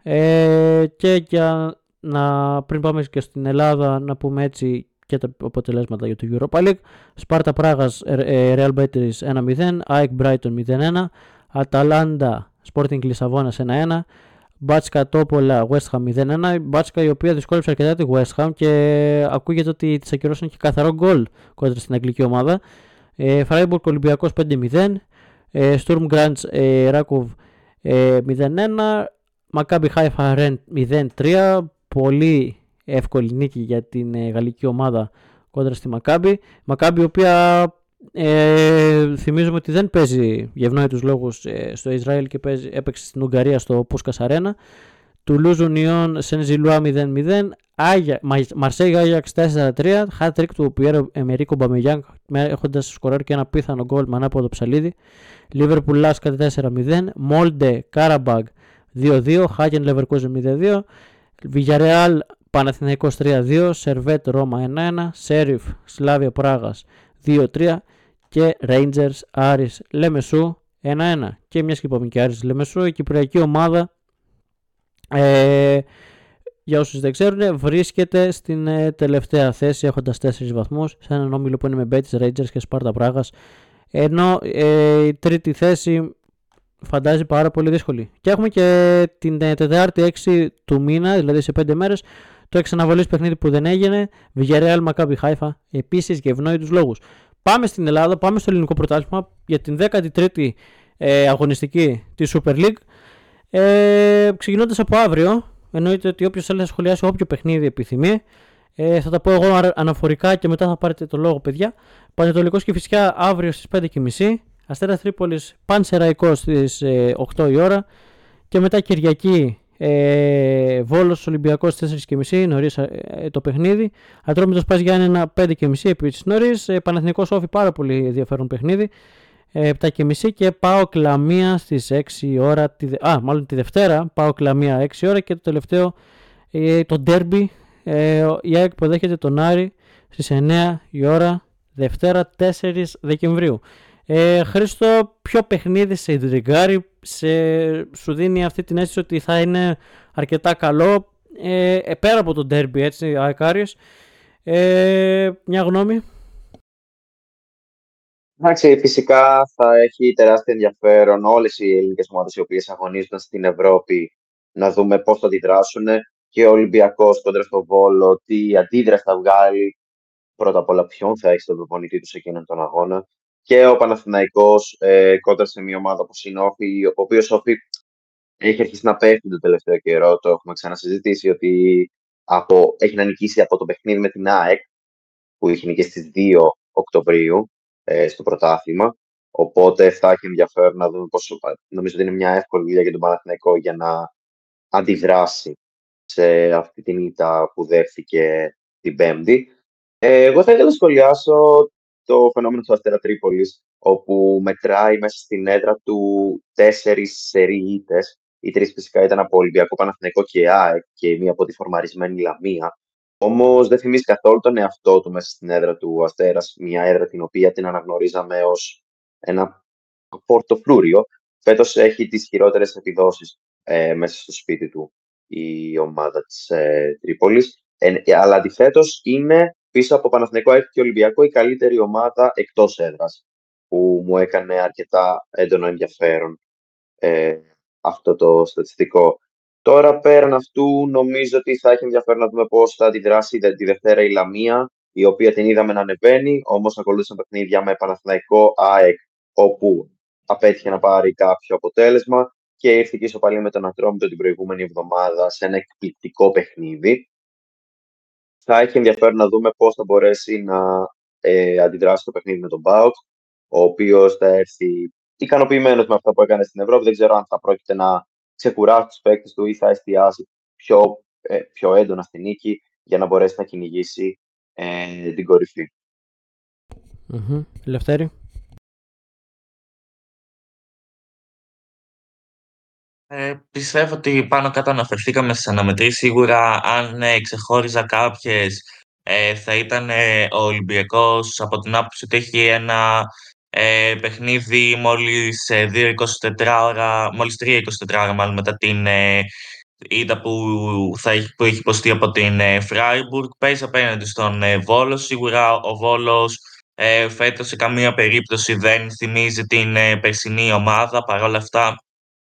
Speaker 1: Ε, και για να πριν πάμε και στην Ελλάδα να πούμε έτσι και τα αποτελέσματα για το Europa League. Σπάρτα Πράγας, ε, Real Betis 1-0, ΑΕΚ Brighton 0-1, Αταλάντα Sporting Λισαβόνας 1-1, Μπάτσκα Τόπολα West Ham 0-1. Η Μπάτσκα η οποία δυσκόλεψε αρκετά τη West Ham και ακούγεται ότι τη ακυρώσαν και καθαρό γκολ κόντρα στην αγγλική ομάδα. Ε, Φράιμπουργκ Ολυμπιακός 5-0. Ε, Στουρμ Γκραντ ε, Ράκοβ ε, 0-1. Μακάμπι Χάιφα Ρεν 0-3. Πολύ εύκολη νίκη για την ε, γαλλική ομάδα κόντρα στη Μακάμπι. Μακάμπι η οποία ε, θυμίζουμε ότι δεν παίζει για ευνόητους λόγους ε, στο Ισραήλ και παίζει, έπαιξε στην Ουγγαρία στο Πούσκας Αρένα. Τουλούζ Ουνιόν Σενζιλουά 0-0. Μαρσέγ Άγιαξ 4-3. Χατ-τρικ του Πιέρ Εμερίκ Ομπαμεγιάνγκ έχοντας σκοράρει και ένα απίθανο γκολ με ανάποδο ψαλίδι. Λίβερπουλ Λασκ 4-0. Μόλντε Κάραμπαγκ 2-2. Χάκεν Λεβερκούζεν 0-2. Βιγιαρεάλ Παναθηναϊκός 3-2. Σερβέτ Ρώμα 1-1. Σέριφ Σλάβια Πράγας 2-3 και Rangers Άρης Λεμεσού 1-1. Και μιας και είπαμε και Άρης Λεμεσού, η κυπριακή ομάδα ε, για όσους δεν ξέρουν βρίσκεται στην ε, τελευταία θέση έχοντας 4 βαθμούς σε έναν όμιλο που είναι με Betis, Rangers και Sparta Πράγας ενώ ε, η τρίτη θέση φαντάζει πάρα πολύ δύσκολη. Και έχουμε και την ε, Τετάρτη 6 του μήνα, δηλαδή σε 5 μέρες, το εξαναβολής παιχνίδι που δεν έγινε, Villarreal Maccabi Haifa, επίσης για ευνόητους λόγους. Πάμε στην Ελλάδα, πάμε στο ελληνικό πρωτάθλημα για την 13η ε, αγωνιστική της Super League. Ε, ξεκινώντας από αύριο, εννοείται ότι όποιος θέλει να σχολιάσει όποιο παιχνίδι επιθυμεί, ε, θα τα πω εγώ αναφορικά και μετά θα πάρετε το λόγο παιδιά. Πανετολικός και φυσικά αύριο στις 5.30, Αστέρας Τρίπολης Πανσεραϊκός στις 8 ε, η ώρα και μετά Κυριακή ε, Βόλος Ολυμπιακός 4.30 νωρίς ε, το παιχνίδι. Ατρόμητος Πας Γιάννενα 5.30 επίσης νωρίς. Ε, Παναθηνικός Όφη πάρα πολύ ενδιαφέρον παιχνίδι. Ε, 7.30 και πάω κλαμία στις 6 ώρα. Τη, α, μάλλον τη Δευτέρα πάω κλαμία 6 ώρα και το τελευταίο ε, το ντέρμπι ε, η ΑΕΚ υποδέχεται τον Άρη στις 9 η ώρα Δευτέρα 4 Δεκεμβρίου. Ε, Χρήστο, ποιο παιχνίδι σε ιντριγκάρει, σε, σου δίνει αυτή την αίσθηση ότι θα είναι αρκετά καλό, ε, ε πέρα από το ντέρμπι, έτσι, Αεκάριος. Ε, μια γνώμη.
Speaker 2: Εντάξει, φυσικά θα έχει τεράστιο ενδιαφέρον όλες οι ελληνικές ομάδες οι οποίες αγωνίζονται στην Ευρώπη να δούμε πώς θα αντιδράσουν και ο Ολυμπιακός κοντρα στο Βόλο, τι αντίδραση θα βγάλει. Πρώτα απ' όλα ποιον θα έχει στον προπονητή του σε εκείνον τον αγώνα και ο Παναθηναϊκός ε, κόντρα σε μια ομάδα που είναι ο οποίος Όφη έχει αρχίσει να πέφτει το τελευταίο καιρό. Το έχουμε ξανασυζητήσει ότι από, έχει να νικήσει από το παιχνίδι με την ΑΕΚ που είχε νικήσει στις 2 Οκτωβρίου ε, στο πρωτάθλημα. Οπότε θα έχει ενδιαφέρον να δούμε πόσο. Νομίζω ότι είναι μια εύκολη δουλειά για τον Παναθηναϊκό για να αντιδράσει σε αυτή την ήττα που δέχθηκε την Πέμπτη. Ε, εγώ θα ήθελα να σχολιάσω το φαινόμενο του Αστέρα Τρίπολης, όπου μετράει μέσα στην έδρα του τέσσερις σερί ήττες. Οι τρεις φυσικά ήταν από Ολυμπιακό Παναθηναϊκό και ΑΕΚ και μία από τη φορμαρισμένη Λαμία. Όμως δεν θυμίζει καθόλου τον εαυτό του μέσα στην έδρα του Αστέρας, μια έδρα την οποία την αναγνωρίζαμε ως ένα πορτοφλούριο. Φέτος έχει τις χειρότερες επιδόσεις ε, μέσα στο σπίτι του η ομάδα της ε, Τρίπολης. Ε, αλλά αντιθέτως είναι πίσω από Παναθηναϊκό και Ολυμπιακό η καλύτερη ομάδα εκτός έδρας που μου έκανε αρκετά έντονο ενδιαφέρον ε, αυτό το στατιστικό. Τώρα πέραν αυτού νομίζω ότι θα έχει ενδιαφέρον να δούμε πώς θα αντιδράσει τη Δευτέρα η Λαμία η οποία την είδαμε να ανεβαίνει, όμως ακολούθησαν παιχνίδια με Παναθηναϊκό ΑΕΚ όπου απέτυχε να πάρει κάποιο αποτέλεσμα και ήρθε και ισοπαλία με τον Ατρόμητο την προηγούμενη εβδομάδα σε ένα εκπληκτικό παιχνίδι θα έχει ενδιαφέρον να δούμε πώς θα μπορέσει να ε, αντιδράσει το παιχνίδι με τον Μπάουκ, ο οποίος θα έρθει ικανοποιημένος με αυτά που έκανε στην Ευρώπη. Δεν ξέρω αν θα πρόκειται να ξεκουράσει τους παίκτες του ή θα εστιάσει πιο, ε, πιο έντονα στη νίκη για να μπορέσει να κυνηγήσει ε, την κορυφή.
Speaker 1: Mm-hmm. Λευτέρη.
Speaker 3: Ε, πιστεύω ότι πάνω κάτω αναφερθήκαμε στις αναμετρήσεις. Σίγουρα αν ε, ξεχώριζα κάποιες ε, θα ήταν ε, ο Ολυμπιακός από την άποψη ότι έχει ένα ε, παιχνίδι μόλις 2-24 ώρα, μόλις 3-24 ώρα μάλλον μετά την ε, ήττα που, θα, που έχει υποστεί από την ε, Φράιμπουργκ. Παίζει απέναντι στον ε, Βόλος. Σίγουρα ο Βόλος ε, φέτος σε καμία περίπτωση δεν θυμίζει την ε, περσινή ομάδα. Παρ' όλα αυτά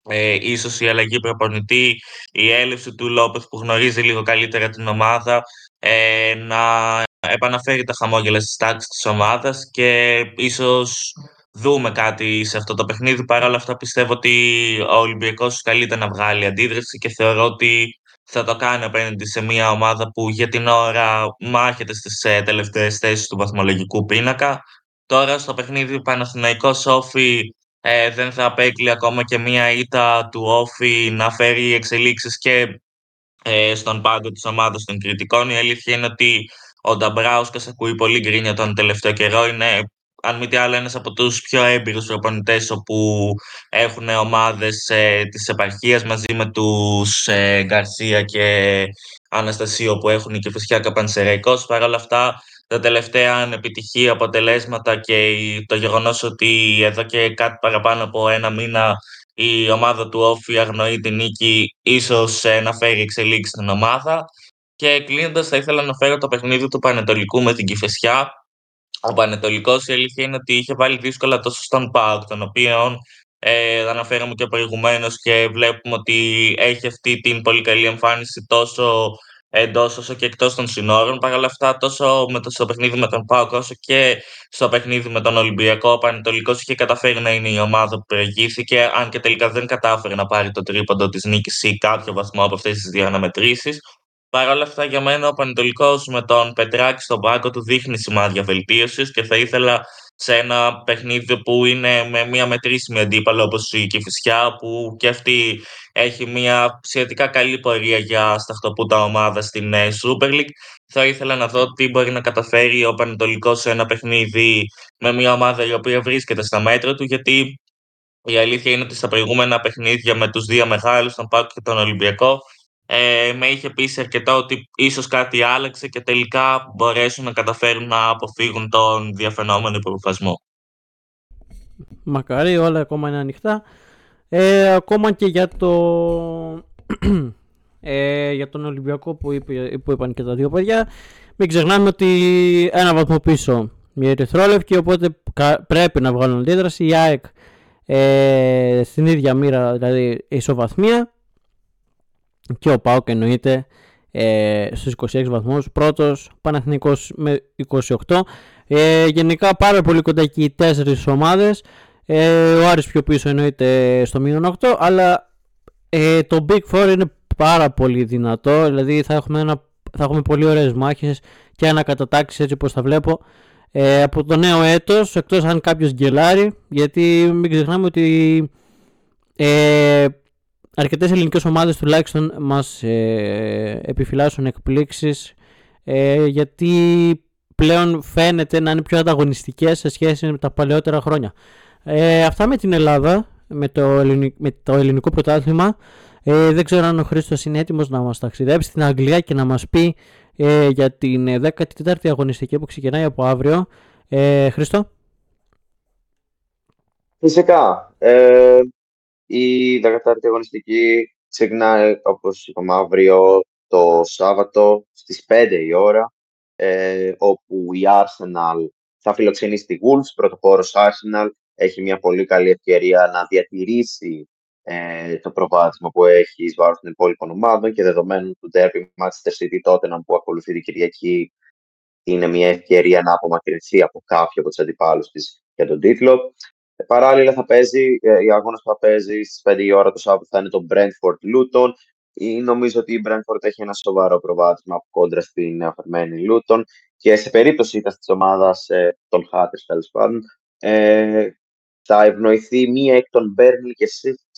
Speaker 3: ε, ίσως η αλλαγή προπονητή, η έλευση του Λόπεθ που γνωρίζει λίγο καλύτερα την ομάδα, ε, να επαναφέρει τα χαμόγελα στις τάξεις της ομάδας και ίσως δούμε κάτι σε αυτό το παιχνίδι. Παρ' όλα αυτά πιστεύω ότι ο Ολυμπιακός καλείται να βγάλει αντίδραση και θεωρώ ότι θα το κάνει απέναντι σε μια ομάδα που για την ώρα μάχεται στις ε, τελευταίες θέσεις του βαθμολογικού πίνακα. Τώρα στο παιχνίδι Παναθηναϊκός Όφη ε, δεν θα απέκλει ακόμα και μια ήττα του Όφη να φέρει εξελίξεις και ε, στον πάγκο της ομάδας των κριτικών. Η αλήθεια είναι ότι ο Νταμπράουσκας ακούει πολύ γκρίνια τον τελευταίο καιρό. Είναι αν μη τι άλλο, ένας από τους πιο έμπειρους προπονητές όπου έχουν ομάδες ε, της επαρχίας μαζί με τους ε, Γκαρσία και Αναστασίο που έχουν και φυσικά Καπανσεραϊκός. Παρ' όλα αυτά, τα τελευταία ανεπιτυχή αποτελέσματα και το γεγονός ότι εδώ και κάτι παραπάνω από ένα μήνα η ομάδα του Όφη αγνοεί την νίκη, ίσως ε, να φέρει εξελίξει στην ομάδα. Και κλείνοντας, θα ήθελα να φέρω το παιχνίδι του Πανετολικού με την Κυφεσιά, ο Πανετολικός η αλήθεια είναι ότι είχε βάλει δύσκολα τόσο στον ΠΑΟΚ, τον οποίο ε, αναφέραμε και προηγουμένως και βλέπουμε ότι έχει αυτή την πολύ καλή εμφάνιση τόσο εντός όσο και εκτός των συνόρων. Παρ' όλα αυτά, τόσο με το, στο παιχνίδι με τον ΠΑΟΚ όσο και στο παιχνίδι με τον Ολυμπιακό, ο Πανετολικός είχε καταφέρει να είναι η ομάδα που προηγήθηκε, αν και τελικά δεν κατάφερε να πάρει το τρίποντο της νίκης ή κάποιο βαθμό από αυτές τις δύο αναμετρήσεις. Παρ' όλα αυτά, για μένα ο Πανετολικός με τον Πετράκη στον πάγκο του δείχνει σημάδια βελτίωσης και θα ήθελα σε ένα παιχνίδι που είναι με μια μετρήσιμη αντίπαλο όπως η Κηφισιά, που και αυτή έχει μια σχετικά καλή πορεία για σταχτοπούτα ομάδα στην ε, Super League. Θα ήθελα να δω τι μπορεί να καταφέρει ο Πανετολικός σε ένα παιχνίδι με μια ομάδα η οποία βρίσκεται στα μέτρα του, γιατί η αλήθεια είναι ότι στα προηγούμενα παιχνίδια με τους δύο μεγάλους, τον Πάκο και τον Ολυμπιακό, ε, με είχε πείσει αρκετά ότι ίσως κάτι άλλαξε και τελικά μπορέσουν να καταφέρουν να αποφύγουν τον διαφαινόμενο υποβασμό.
Speaker 1: Μακάρι, όλα ακόμα είναι ανοιχτά. Ε, ακόμα και για το ε, για τον Ολυμπιακό που, είπε, που είπαν και τα δύο παιδιά μην ξεχνάμε ότι ένα βαθμό πίσω μια ερυθρόλευκη οπότε πρέπει να βγάλουν αντίδραση η ΑΕΚ ε, στην ίδια μοίρα δηλαδή ισοβαθμία και ο Πάοκ εννοείται ε, στους 26 βαθμούς. Πρώτος Παναθηνικός με 28 ε, γενικά πάρα πολύ κοντά εκεί οι τέσσερις ομάδες. Ε, ο Άρης πιο πίσω εννοείται στο μείον 8 αλλά ε, το Big Four είναι πάρα πολύ δυνατό. Δηλαδή θα έχουμε, ένα, θα έχουμε πολύ ωραίες μάχες και ανακατατάξεις έτσι όπως τα βλέπω. Ε, από το νέο έτος εκτός αν κάποιος γκελάρει γιατί μην ξεχνάμε ότι ε, αρκετές ελληνικές ομάδες τουλάχιστον μας ε, επιφυλάσσουν εκπλήξεις ε, γιατί πλέον φαίνεται να είναι πιο ανταγωνιστικές σε σχέση με τα παλαιότερα χρόνια. Ε, αυτά με την Ελλάδα, με το, ελληνικό, με το ελληνικό πρωτάθλημα. Ε, δεν ξέρω αν ο Χρήστος είναι έτοιμος να μας ταξιδέψει στην Αγγλία και να μας πει ε, για την 14η αγωνιστική που ξεκινάει από αύριο. Ε, Χρήστο.
Speaker 2: Φυσικά. Ε, η 14η αγωνιστική ξεκινάει, όπως είπαμε, αύριο το Σάββατο στις 5 η ώρα, ε, όπου η Arsenal θα φιλοξενήσει τη Wolves, πρωτοπόρος Arsenal, έχει μια πολύ καλή ευκαιρία να διατηρήσει ε, το προβάδισμα που έχει εις βάρος των υπόλοιπων ομάδων και δεδομένου του derby Manchester City Tottenham που ακολουθεί την Κυριακή είναι μια ευκαιρία να απομακρυνθεί από κάποιο από τους αντιπάλους της για τον τίτλο. Ε, παράλληλα θα παίζει, ε, η αγώνα που θα παίζει στις 5 η ώρα το Σάββατο θα είναι το Brentford Luton. Ή νομίζω ότι η Brentford έχει ένα σοβαρό προβάδισμα από κόντρα στην νεοφερμένη Luton και σε περίπτωση ήταν της ομάδας ε, των Hatters τέλος πάντων, ε, θα ευνοηθεί μία εκ των Burnley και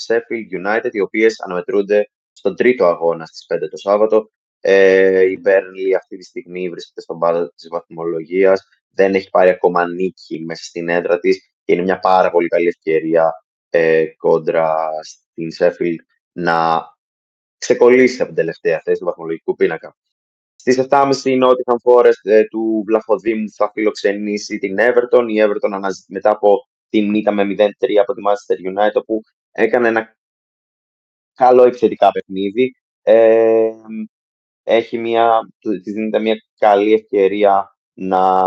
Speaker 2: Sheffield United, οι οποίες αναμετρούνται στον τρίτο αγώνα στις 5 το Σάββατο. Ε, η Burnley αυτή τη στιγμή βρίσκεται στον πάτο της βαθμολογίας. Δεν έχει πάρει ακόμα νίκη μέσα στην έδρα της και είναι μια πάρα πολύ καλή ευκαιρία ε, κόντρα στην Sheffield να ξεκολλήσει από την τελευταία θέση του βαθμολογικού πίνακα. Στις 7.30 η Nottingham Forest ε, του Βλαχοδήμου θα φιλοξενήσει την Everton. Η Everton μετά από την ήττα με 0-3 από τη Manchester United, που έκανε ένα καλό επιθετικά παιχνίδι. Ε, έχει μια, της δίνεται μια καλή ευκαιρία να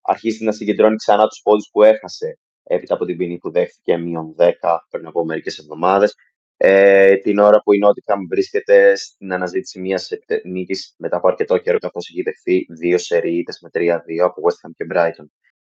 Speaker 2: αρχίσει να συγκεντρώνει ξανά τους πόντους που έχασε έπειτα από την ποινή που δέχθηκε μείον 10 πριν από μερικές εβδομάδες. ε, την ώρα που η Νότιχαμ βρίσκεται στην αναζήτηση μιας νίκη μετά από αρκετό καιρό, καθώς έχει δεχθεί δύο σερίε με 3-2 από West Ham και Brighton.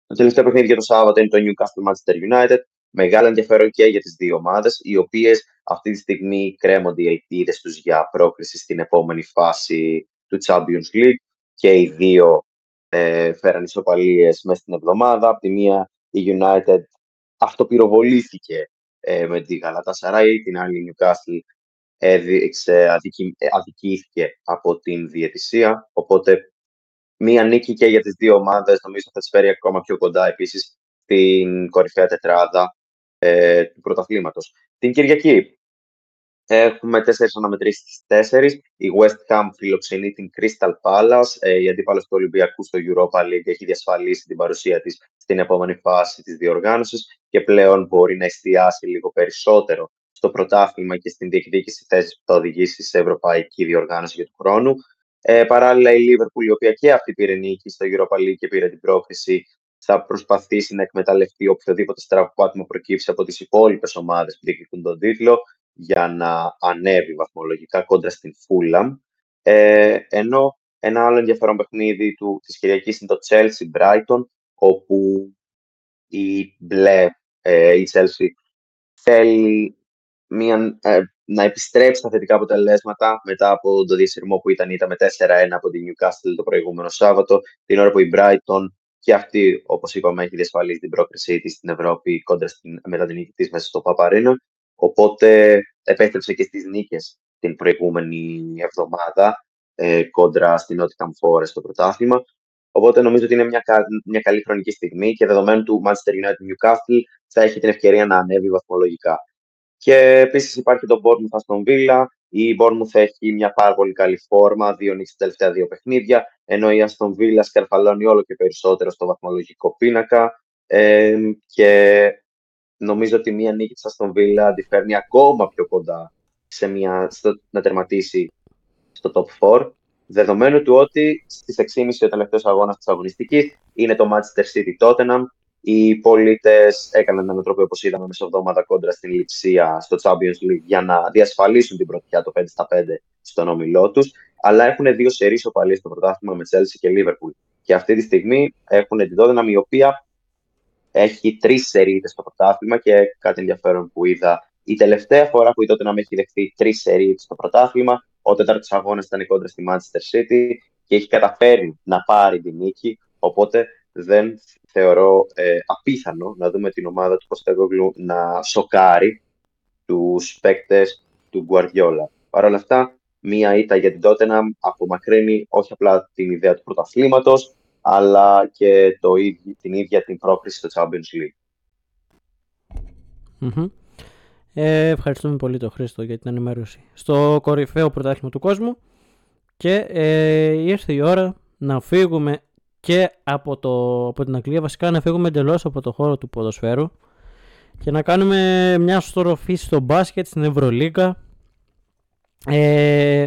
Speaker 2: Το τελευταίο παιχνίδι για το Σάββατο είναι το Newcastle Manchester United. Μεγάλο ενδιαφέρον και για τις δύο ομάδες, οι οποίες αυτή τη στιγμή κρέμονται οι ελπίδες τους για πρόκριση στην επόμενη φάση του Champions League. Και οι δύο ε, φέραν ισοπαλίες μέσα στην εβδομάδα. Από τη μία η United αυτοπυροβολήθηκε ε, με τη Σαράι, την άλλη Newcastle έδειξε, αδικη, ε, αδικήθηκε από την διαιτησία, οπότε μία νίκη και για τις δύο ομάδες νομίζω θα τις φέρει ακόμα πιο κοντά επίσης στην κορυφαία τετράδα ε, του πρωταθλήματος. Την Κυριακή Έχουμε τέσσερις αναμετρήσεις στις τέσσερις. Η West Ham φιλοξενεί την Crystal Palace. Ε, η αντίπαλο του Ολυμπιακού στο Europa League έχει διασφαλίσει την παρουσία της στην επόμενη φάση της διοργάνωσης και πλέον μπορεί να εστιάσει λίγο περισσότερο στο πρωτάθλημα και στην διεκδίκηση θέσης που θα οδηγήσει σε ευρωπαϊκή διοργάνωση για του χρόνου. Ε, παράλληλα, η Liverpool, η οποία και αυτή πήρε νίκη στο Europa League και πήρε την πρόκριση, θα προσπαθήσει να εκμεταλλευτεί οποιοδήποτε στραβοπάτημα προκύψει από τις υπόλοιπες ομάδες που διεκδικούν τον τίτλο για να ανέβει βαθμολογικά κόντρα στην Fulham. Ε, ενώ ένα άλλο ενδιαφέρον παιχνίδι του, της Κυριακής είναι το Chelsea Brighton, όπου η μπλε, ε, η Chelsea θέλει μια, ε, να επιστρέψει στα θετικά αποτελέσματα μετά από το διασυρμό που ήταν, ήταν με 4-1 από την Newcastle το προηγούμενο Σάββατο, την ώρα που η Brighton και αυτή, όπως είπαμε, έχει διασφαλίσει την πρόκρισή της στην Ευρώπη κόντρα στην, μετά την νίκη της μέσα στο Παπαρίνο. Οπότε επέστρεψε και στις νίκες την προηγούμενη εβδομάδα ε, κόντρα στην Nottingham Forest στο πρωτάθλημα. Οπότε νομίζω ότι είναι μια, μια καλή χρονική στιγμή και δεδομένου του Manchester United Newcastle θα έχει την ευκαιρία να ανέβει βαθμολογικά. Και επίσης υπάρχει το Bournemouth Aston Villa. Η Bournemouth έχει μια πάρα πολύ καλή φόρμα, δύο νίκες τελευταία δύο παιχνίδια, ενώ η Aston Villa σκαρφαλώνει όλο και περισσότερο στο βαθμολογικό πίνακα. Ε, και νομίζω ότι μία νίκη της Aston Villa αντιφέρνει ακόμα πιο κοντά σε μια, στο, να τερματίσει στο top 4. Δεδομένου του ότι στις 6.30 ο τελευταίος αγώνας της αγωνιστικής είναι το Manchester City Tottenham. Οι πολίτες έκαναν ένα τρόπο, όπως είδαμε, μεσοβδόμαδα κόντρα στην Λιψία στο Champions League για να διασφαλίσουν την πρωτιά το 5 στα 5 στον όμιλό τους. Αλλά έχουν δύο σερείς οπαλίες στο πρωτάθλημα με Chelsea και Liverpool. Και αυτή τη στιγμή έχουν την Tottenham, η οποία έχει τρεις σερίδες στο πρωτάθλημα και κάτι ενδιαφέρον που είδα. Η τελευταία φορά που η τότε να με έχει δεχθεί τρεις σερίδες στο πρωτάθλημα, ο τέταρτος αγώνας ήταν κόντρα στη Manchester City και έχει καταφέρει να πάρει την νίκη. Οπότε δεν θεωρώ ε, απίθανο να δούμε την ομάδα του Ποστέγογλου να σοκάρει τους παίκτες του Γκουαρδιόλα. Παρ' όλα αυτά, μία ήττα για την Tottenham απομακρύνει όχι απλά την ιδέα του πρωταθλήματος, αλλά και το ίδιο, την ίδια την πρόκριση στο Champions League.
Speaker 1: Ε, ευχαριστούμε πολύ τον Χρήστο για την ενημέρωση. Στο κορυφαίο πρωτάθλημα του κόσμου και ε, ήρθε η ώρα να φύγουμε και από, το, από την Αγγλία, βασικά να φύγουμε εντελώς από το χώρο του ποδοσφαίρου και να κάνουμε μια στροφή στο μπάσκετ, στην Ευρωλίγκα. Ε,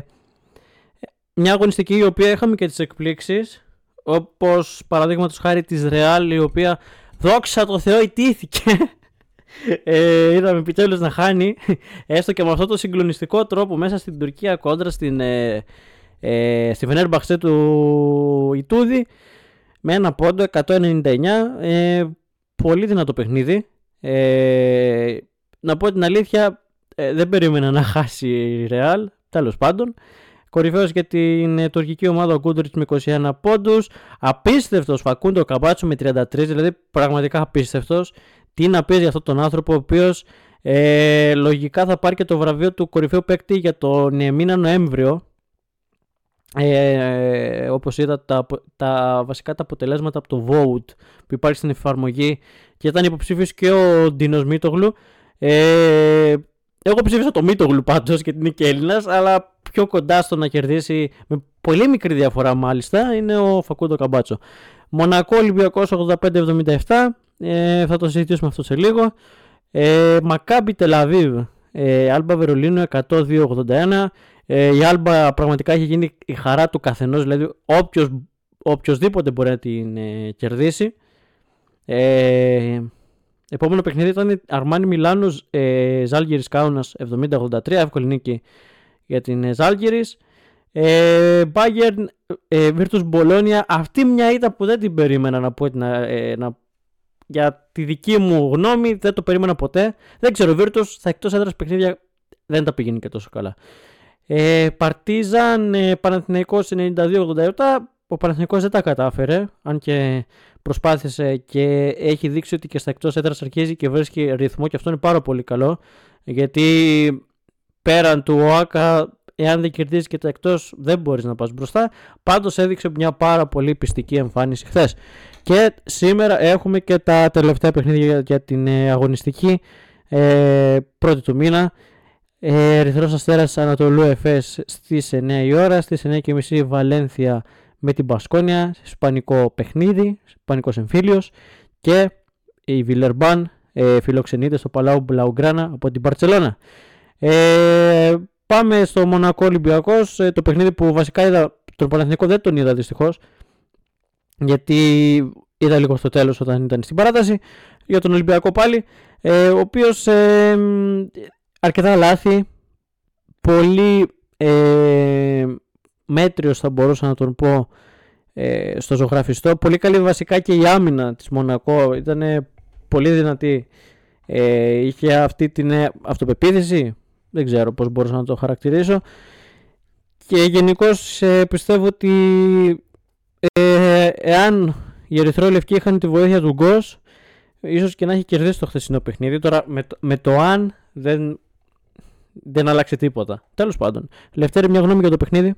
Speaker 1: μια αγωνιστική η οποία είχαμε και τις εκπλήξεις όπως παραδείγματος χάρη της Real η οποία δόξα το Θεό ιτήθηκε. Ε, είδαμε επιτέλους να χάνει έστω και με αυτό το συγκλονιστικό τρόπο μέσα στην Τουρκία κόντρα στην, ε, ε, στη Φενέρμπαξε του Ιτούδη με ένα πόντο 199 ε, πολύ δυνατό παιχνίδι. Ε, να πω την αλήθεια ε, δεν περίμενα να χάσει η Real τέλος πάντων Κορυφαίος για την ε, τουρκική ομάδα ο Κούντριτ με 21 πόντους. Απίστευτος Φακούντο Καμπάτσο με 33, δηλαδή πραγματικά απίστευτος. Τι να πεις για αυτόν τον άνθρωπο, ο οποίος ε, λογικά θα πάρει και το βραβείο του κορυφαίου παίκτη για τον ε, μήνα Νοέμβριο. Ε, όπως είδα τα, τα βασικά τα αποτελέσματα από το Vote που υπάρχει στην εφαρμογή και ήταν υποψήφιος και ο Ντίνος Μίτογλου ε, εγώ ψήφισα το Μίτογλου πάντως και την είναι Έλληνας αλλά πιο κοντά στο να κερδίσει με πολύ μικρή διαφορά μάλιστα είναι ο Φακούντο Καμπάτσο. Μονακό Ολυμπιακός 85-77, ε, θα το συζητήσουμε αυτό σε λίγο. Ε, Μακάμπι Τελαβίβ, ε, Άλμπα Βερολίνο 102-81. Ε, η Άλμπα πραγματικά έχει γίνει η χαρά του καθενός, δηλαδή όποιος, οποιοδήποτε μπορεί να την ε, κερδίσει. Ε, Επόμενο παιχνίδι ήταν Αρμάνι Μιλάνο ε, Ζάλγιρη Κάουνα 70-83, εύκολη νίκη για την Ζάλγιρη. Ε, Bayern ε, Virtus Bologna, αυτή μια ήττα που δεν την περίμενα να πω να, ε, να, για τη δική μου γνώμη, δεν το περίμενα ποτέ. Δεν ξέρω, Virtus στα εκτός έδρας παιχνίδια δεν τα πηγαίνει και τόσο καλά. Ε, Παρτίζαν ε, Παναθηναϊκός 92-87, ο Παναθηναϊκός δεν τα κατάφερε, αν και προσπάθησε και έχει δείξει ότι και στα εκτός έδρας αρχίζει και βρίσκει ρυθμό και αυτό είναι πάρα πολύ καλό, γιατί πέραν του ΟΑΚΑ εάν δεν κερδίζεις και τα εκτός δεν μπορείς να πας μπροστά. Πάντως έδειξε μια πάρα πολύ πιστική εμφάνιση χθες. Και σήμερα έχουμε και τα τελευταία παιχνίδια για την ε, αγωνιστική ε, πρώτη του μήνα. Ε, Ερυθρός Αστέρας Ανατολού Εφές στις 9 η ώρα, στις 9 και μισή Βαλένθια με την Πασκόνια, ισπανικό παιχνίδι, ισπανικός εμφύλιος και η Βιλερμπάν ε, φιλοξενείται στο Παλάου Μπλαουγκράνα από την Παρτσελώνα. Ε, πάμε στο Μονακό Ολυμπιακός, ε, το παιχνίδι που βασικά είδα, τον Παναθηνικό δεν τον είδα δυστυχώς. Γιατί είδα λίγο στο τέλος όταν ήταν στην παράταση για τον Ολυμπιακό πάλι ε, ο οποίος ε, αρκετά λάθη πολύ ε, μέτριος θα μπορούσα να τον πω ε, στο ζωγραφιστό. Πολύ καλή βασικά και η άμυνα της Μονακό. Ήταν πολύ δυνατή. Ε, είχε αυτή την ε, αυτοπεποίθηση δεν ξέρω πώς μπορούσα να το χαρακτηρίσω και γενικώς ε, πιστεύω ότι ε, εάν οι Ερυθρόλευκοι είχαν τη βοήθεια του Γκος ίσως και να έχει κερδίσει το χθεσινό παιχνίδι τώρα με, με το αν δεν δεν άλλαξε τίποτα. Τέλος πάντων. Λευτέρη, μια γνώμη για το παιχνίδι.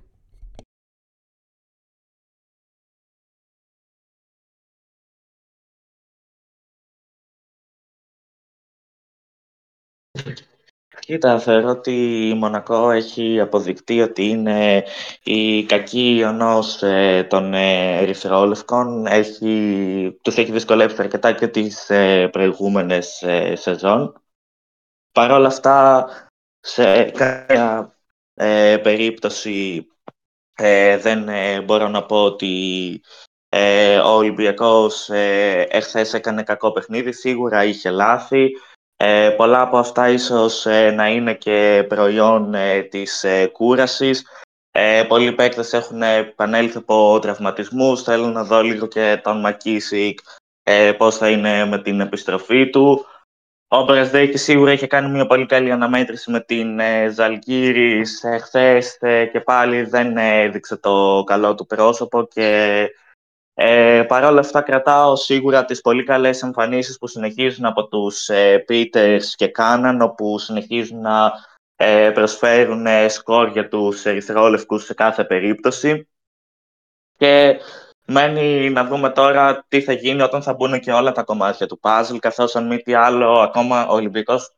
Speaker 3: Κοίτα, θεωρώ ότι η Μονακό έχει αποδεικτεί ότι είναι η κακή ιονός ε, των ε, ερυθρόλευκων. Έχει, τους έχει δυσκολέψει αρκετά και τις ε, προηγούμενες ε, σεζόν. Παρ' όλα αυτά, σε κάποια ε, περίπτωση ε, δεν ε, μπορώ να πω ότι ε, ο Ολυμπιακός εχθές έκανε κακό παιχνίδι, σίγουρα είχε λάθη. Πολλά από αυτά ίσως να είναι και προϊόν της κούρασης. πολλοί παίκτες έχουν επανέλθει από τραυματισμούς, θέλω να δω λίγο και τον Μακίσικ πώς θα είναι με την επιστροφή του. Ο Μπρασδέκη σίγουρα είχε κάνει μια πολύ καλή αναμέτρηση με την ε, Ζαλγκύρη χθες ε, και πάλι δεν έδειξε το καλό του πρόσωπο και ε, παρόλα αυτά κρατάω σίγουρα τις πολύ καλές εμφανίσεις που συνεχίζουν από τους ε, Πίτερς και Κάναν όπου συνεχίζουν να ε, προσφέρουν ε, σκορ για τους ερυθρόλευκους σε κάθε περίπτωση. Και Μένει να δούμε τώρα τι θα γίνει όταν θα μπουν και όλα τα κομμάτια του puzzle, καθώς αν μη τι άλλο, ακόμα ο Ολυμπιακός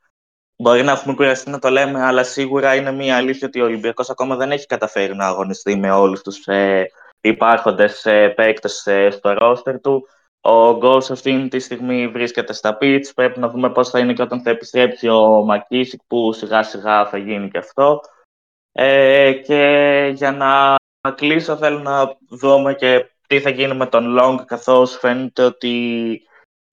Speaker 3: μπορεί να έχουμε κουραστεί να το λέμε, αλλά σίγουρα είναι μια αλήθεια ότι ο Ολυμπιακός ακόμα δεν έχει καταφέρει να αγωνιστεί με όλους τους ε, υπάρχοντες ε, παίκτες ε, στο ρόστερ του. Ο Γκολς αυτή τη στιγμή βρίσκεται στα pitch, πρέπει να δούμε πώς θα είναι και όταν θα επιστρέψει ο Μακίσικ που σιγά σιγά θα γίνει και αυτό. Ε, και για να κλείσω θέλω να δούμε και τι θα γίνει με τον Long, καθώς φαίνεται ότι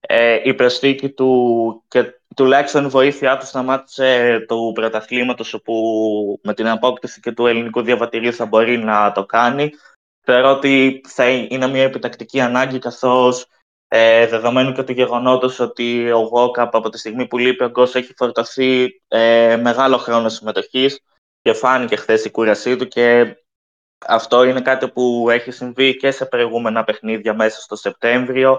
Speaker 3: ε, η προσθήκη του και τουλάχιστον η βοήθειά του σταμάτησε του πρωταθλήματος όπου με την απόκτηση και του ελληνικού διαβατηρίου θα μπορεί να το κάνει. Θεωρώ ότι θα είναι μια επιτακτική ανάγκη καθώς ε, δεδομένου και του γεγονότος ότι ο Βόκαπ από τη στιγμή που λείπει ο Γκος έχει φορτωθεί ε, μεγάλο χρόνο συμμετοχής και φάνηκε χθες η κούρασή του και αυτό είναι κάτι που έχει συμβεί και σε προηγούμενα παιχνίδια μέσα στο Σεπτέμβριο,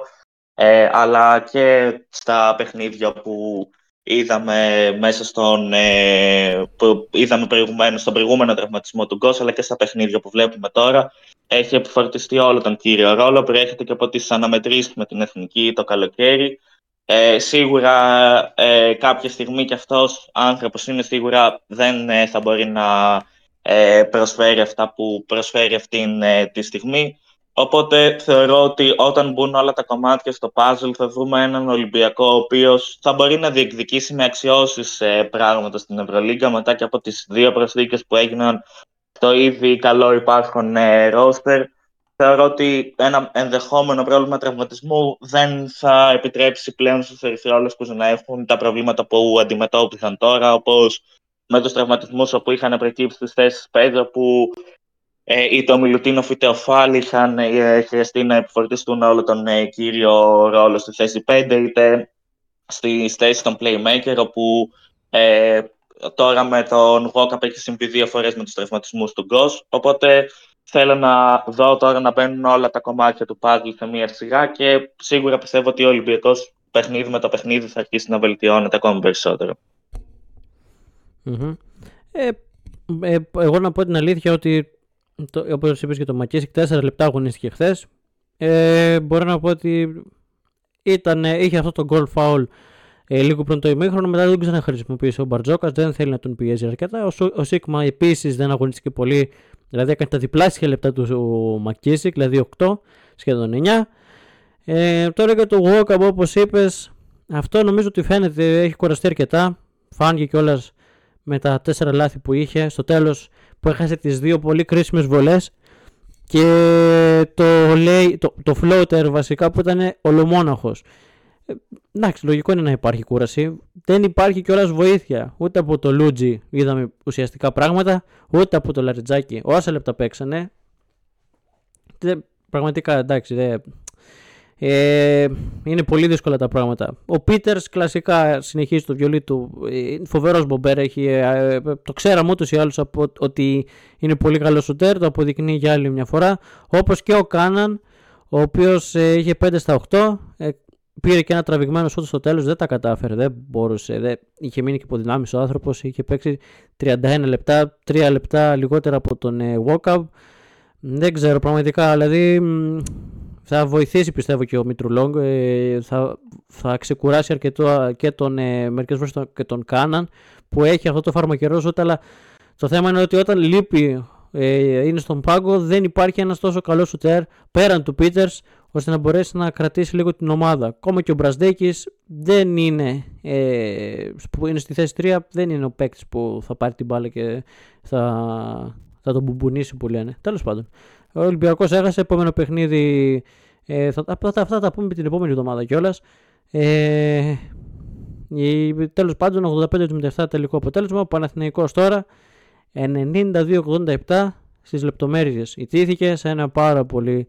Speaker 3: ε, αλλά και στα παιχνίδια που είδαμε μέσα στον, ε, που είδαμε προηγουμένως, στον προηγούμενο τραυματισμό του Γκος, αλλά και στα παιχνίδια που βλέπουμε τώρα. Έχει επιφορτιστεί όλο τον κύριο ρόλο, προέρχεται και από τις αναμετρήσεις με την Εθνική το καλοκαίρι. Ε, σίγουρα ε, κάποια στιγμή και αυτός άνθρωπος είναι σίγουρα δεν ε, θα μπορεί να ε, προσφέρει αυτά που προσφέρει αυτήν ε, τη στιγμή. Οπότε θεωρώ ότι όταν μπουν όλα τα κομμάτια στο puzzle θα δούμε έναν Ολυμπιακό ο οποίος θα μπορεί να διεκδικήσει με αξιώσεις ε, πράγματα στην Ευρωλίγκα μετά και από τις δύο προσθήκες που έγιναν το ήδη καλό υπάρχον ρόστερ. θεωρώ ότι ένα ενδεχόμενο πρόβλημα τραυματισμού δεν θα επιτρέψει πλέον στους ερυθρόλευκους να έχουν τα προβλήματα που αντιμετώπισαν τώρα, όπως με τους τραυματισμούς όπου είχαν προκύψει στις θέσεις Πέδρο, που ε, είτε ο Μιλουτίνοφ είτε ο Φάλ είχαν ε, χρειαστεί να επιφορτιστούν όλο τον ε, κύριο ρόλο στη θέση 5, είτε στη θέση των playmaker, όπου ε, τώρα με τον Βόκαπ έχει συμβεί δύο φορές με τους τραυματισμούς του Γκος, οπότε θέλω να δω τώρα να μπαίνουν όλα τα κομμάτια του puzzle σε μία σιγά και σίγουρα πιστεύω ότι ο Ολυμπιακός παιχνίδι με το παιχνίδι θα αρχίσει να βελτιώνεται ακόμη περισσότερο.
Speaker 1: Mm-hmm. Ε, ε, εγώ να πω την αλήθεια ότι το, όπως είπες και το Μακίσικ 4 λεπτά αγωνίστηκε χθες. Ε, μπορώ να πω ότι ήταν, είχε αυτό το goal foul ε, λίγο πριν το ημίχρονο, μετά δεν ξαναχρησιμοποιήσει ο Μπαρτζόκας, δεν θέλει να τον πιέζει αρκετά. Ο, ο Σίγμα επίσης δεν αγωνίστηκε πολύ, δηλαδή έκανε τα διπλάσια λεπτά του ο Μακίσικ, δηλαδή 8, σχεδόν 9. Ε, τώρα για το Walkup, όπως είπες, αυτό νομίζω ότι φαίνεται έχει κουραστεί αρκετά. Φάνηκε κιόλας με τα τέσσερα λάθη που είχε. Στο τέλος που έχασε τις δύο πολύ κρίσιμες βολές και το, λέει, το, το floater βασικά που ήταν ολομόναχος. Ε, εντάξει, λογικό είναι να υπάρχει κούραση. Δεν υπάρχει κιόλας βοήθεια. Ούτε από το Λούτζι είδαμε ουσιαστικά πράγματα, ούτε από το Λαριτζάκι. Όσα λεπτά παίξανε. πραγματικά εντάξει, δεν, ε, είναι πολύ δύσκολα τα πράγματα. Ο Πίτερς κλασικά συνεχίζει το βιολί του. Ε, Φοβερός μπομπέρ. Έχει, ε, το ξέραμε ούτως ή άλλως ότι είναι πολύ καλός σουτέρ. Το αποδεικνύει για άλλη μια φορά. Όπως και ο Κάναν, ο οποίος ε, είχε 5 στα 8. Ε, πήρε και ένα τραβηγμένο σούτ στο τέλος. Δεν τα κατάφερε. Δεν μπορούσε. Δεν, είχε μείνει και υποδυνάμεις ο άνθρωπος. Είχε παίξει 31 λεπτά. 3 λεπτά λιγότερα από τον ε, Walkup. Δεν ξέρω πραγματικά. Δηλαδή θα βοηθήσει πιστεύω και ο Μητρουλόγκ. Ε, θα, θα ξεκουράσει αρκετό και τον, ε, μερικές φορές τον, και τον Κάναν που έχει αυτό το φαρμακερό ζώτα, αλλά το θέμα είναι ότι όταν λείπει ε, είναι στον πάγκο δεν υπάρχει ένας τόσο καλός σουτέρ πέραν του Πίτερς ώστε να μπορέσει να κρατήσει λίγο την ομάδα. Ακόμα και ο Μπρασδέκης δεν είναι, ε, που είναι στη θέση 3, δεν είναι ο παίκτης που θα πάρει την μπάλα και θα, θα τον μπουμπουνίσει που λένε. Τέλος πάντων. Ο Ολυμπιακός έχασε. Επόμενο παιχνίδι. Ε, θα, αυτά, αυτά τα πούμε την επόμενη εβδομάδα κιόλας. Ε, Τέλος πάντων, 85-77 τελικό αποτέλεσμα. Ο Παναθηναϊκός τώρα 92-87 στις λεπτομέρειες ιτήθηκε σε ένα πάρα πολύ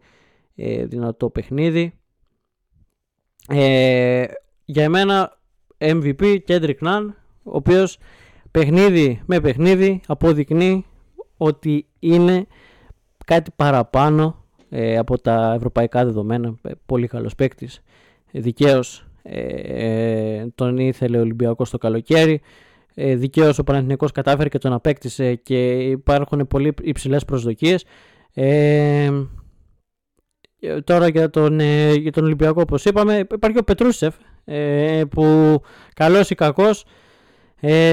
Speaker 1: ε, δυνατό παιχνίδι. Ε, για εμένα MVP Kendrick Nunn, ο οποίος παιχνίδι με παιχνίδι αποδεικνύει ότι είναι κάτι παραπάνω ε, από τα ευρωπαϊκά δεδομένα. Ε, πολύ καλός παίκτης. Ε, δικαίως ε, τον ήθελε ο Ολυμπιακός το καλοκαίρι. Ε, δικαίως ο Παναθηναϊκός κατάφερε και τον απέκτησε και υπάρχουν πολύ υψηλές προσδοκίες. Ε, τώρα για τον, για τον Ολυμπιακό όπως είπαμε υπάρχει ο Πετρούσεφ που καλός ή κακός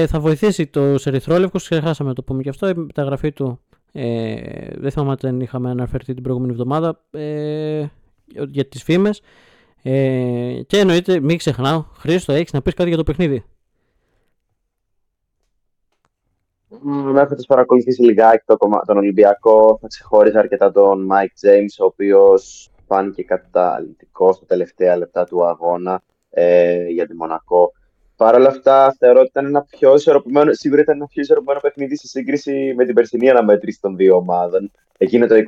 Speaker 1: θα βοηθήσει τους ερυθρόλευκους ξεχάσαμε το πούμε και αυτό η μεταγραφή του ε, δεν θυμάμαι αν δεν είχαμε αναφερθεί την προηγούμενη εβδομάδα ε, για τις φήμες. Ε, και εννοείται, μην ξεχνάω, Χρήστο, έχεις να πεις κάτι για το παιχνίδι.
Speaker 2: Με έχετε παρακολουθήσει λιγάκι το, τον Ολυμπιακό. Θα ξεχώριζα αρκετά τον Mike James, ο οποίος φάνηκε καταλητικό στα τελευταία λεπτά του αγώνα ε, για τη Μονακό. Παρ' όλα αυτά, θεωρώ ότι ήταν ένα πιο ισορροπημένο, σίγουρα ήταν ένα πιο ισορροπημένο παιχνίδι σε σύγκριση με την περσινή αναμέτρηση των δύο ομάδων. Εκείνο το 27-2,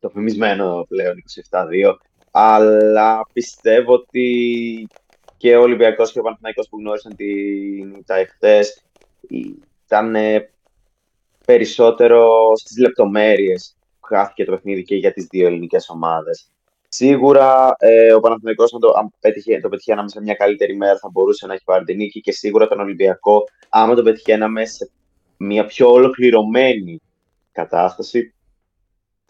Speaker 2: το φημισμένο πλέον 27-2. Αλλά πιστεύω ότι και ο Ολυμπιακός και ο Παναθηναϊκός που γνώρισαν την τα εχθές ήταν περισσότερο στις λεπτομέρειες που χάθηκε το παιχνίδι και για τις δύο ελληνικές ομάδες. Σίγουρα ε, ο Παναθηναϊκός αν το, αν πέτυχε, το πετυχαίναμε σε μια καλύτερη μέρα θα μπορούσε να έχει πάρει την νίκη και σίγουρα τον Ολυμπιακό άμα το πετυχαίναμε σε μια πιο ολοκληρωμένη κατάσταση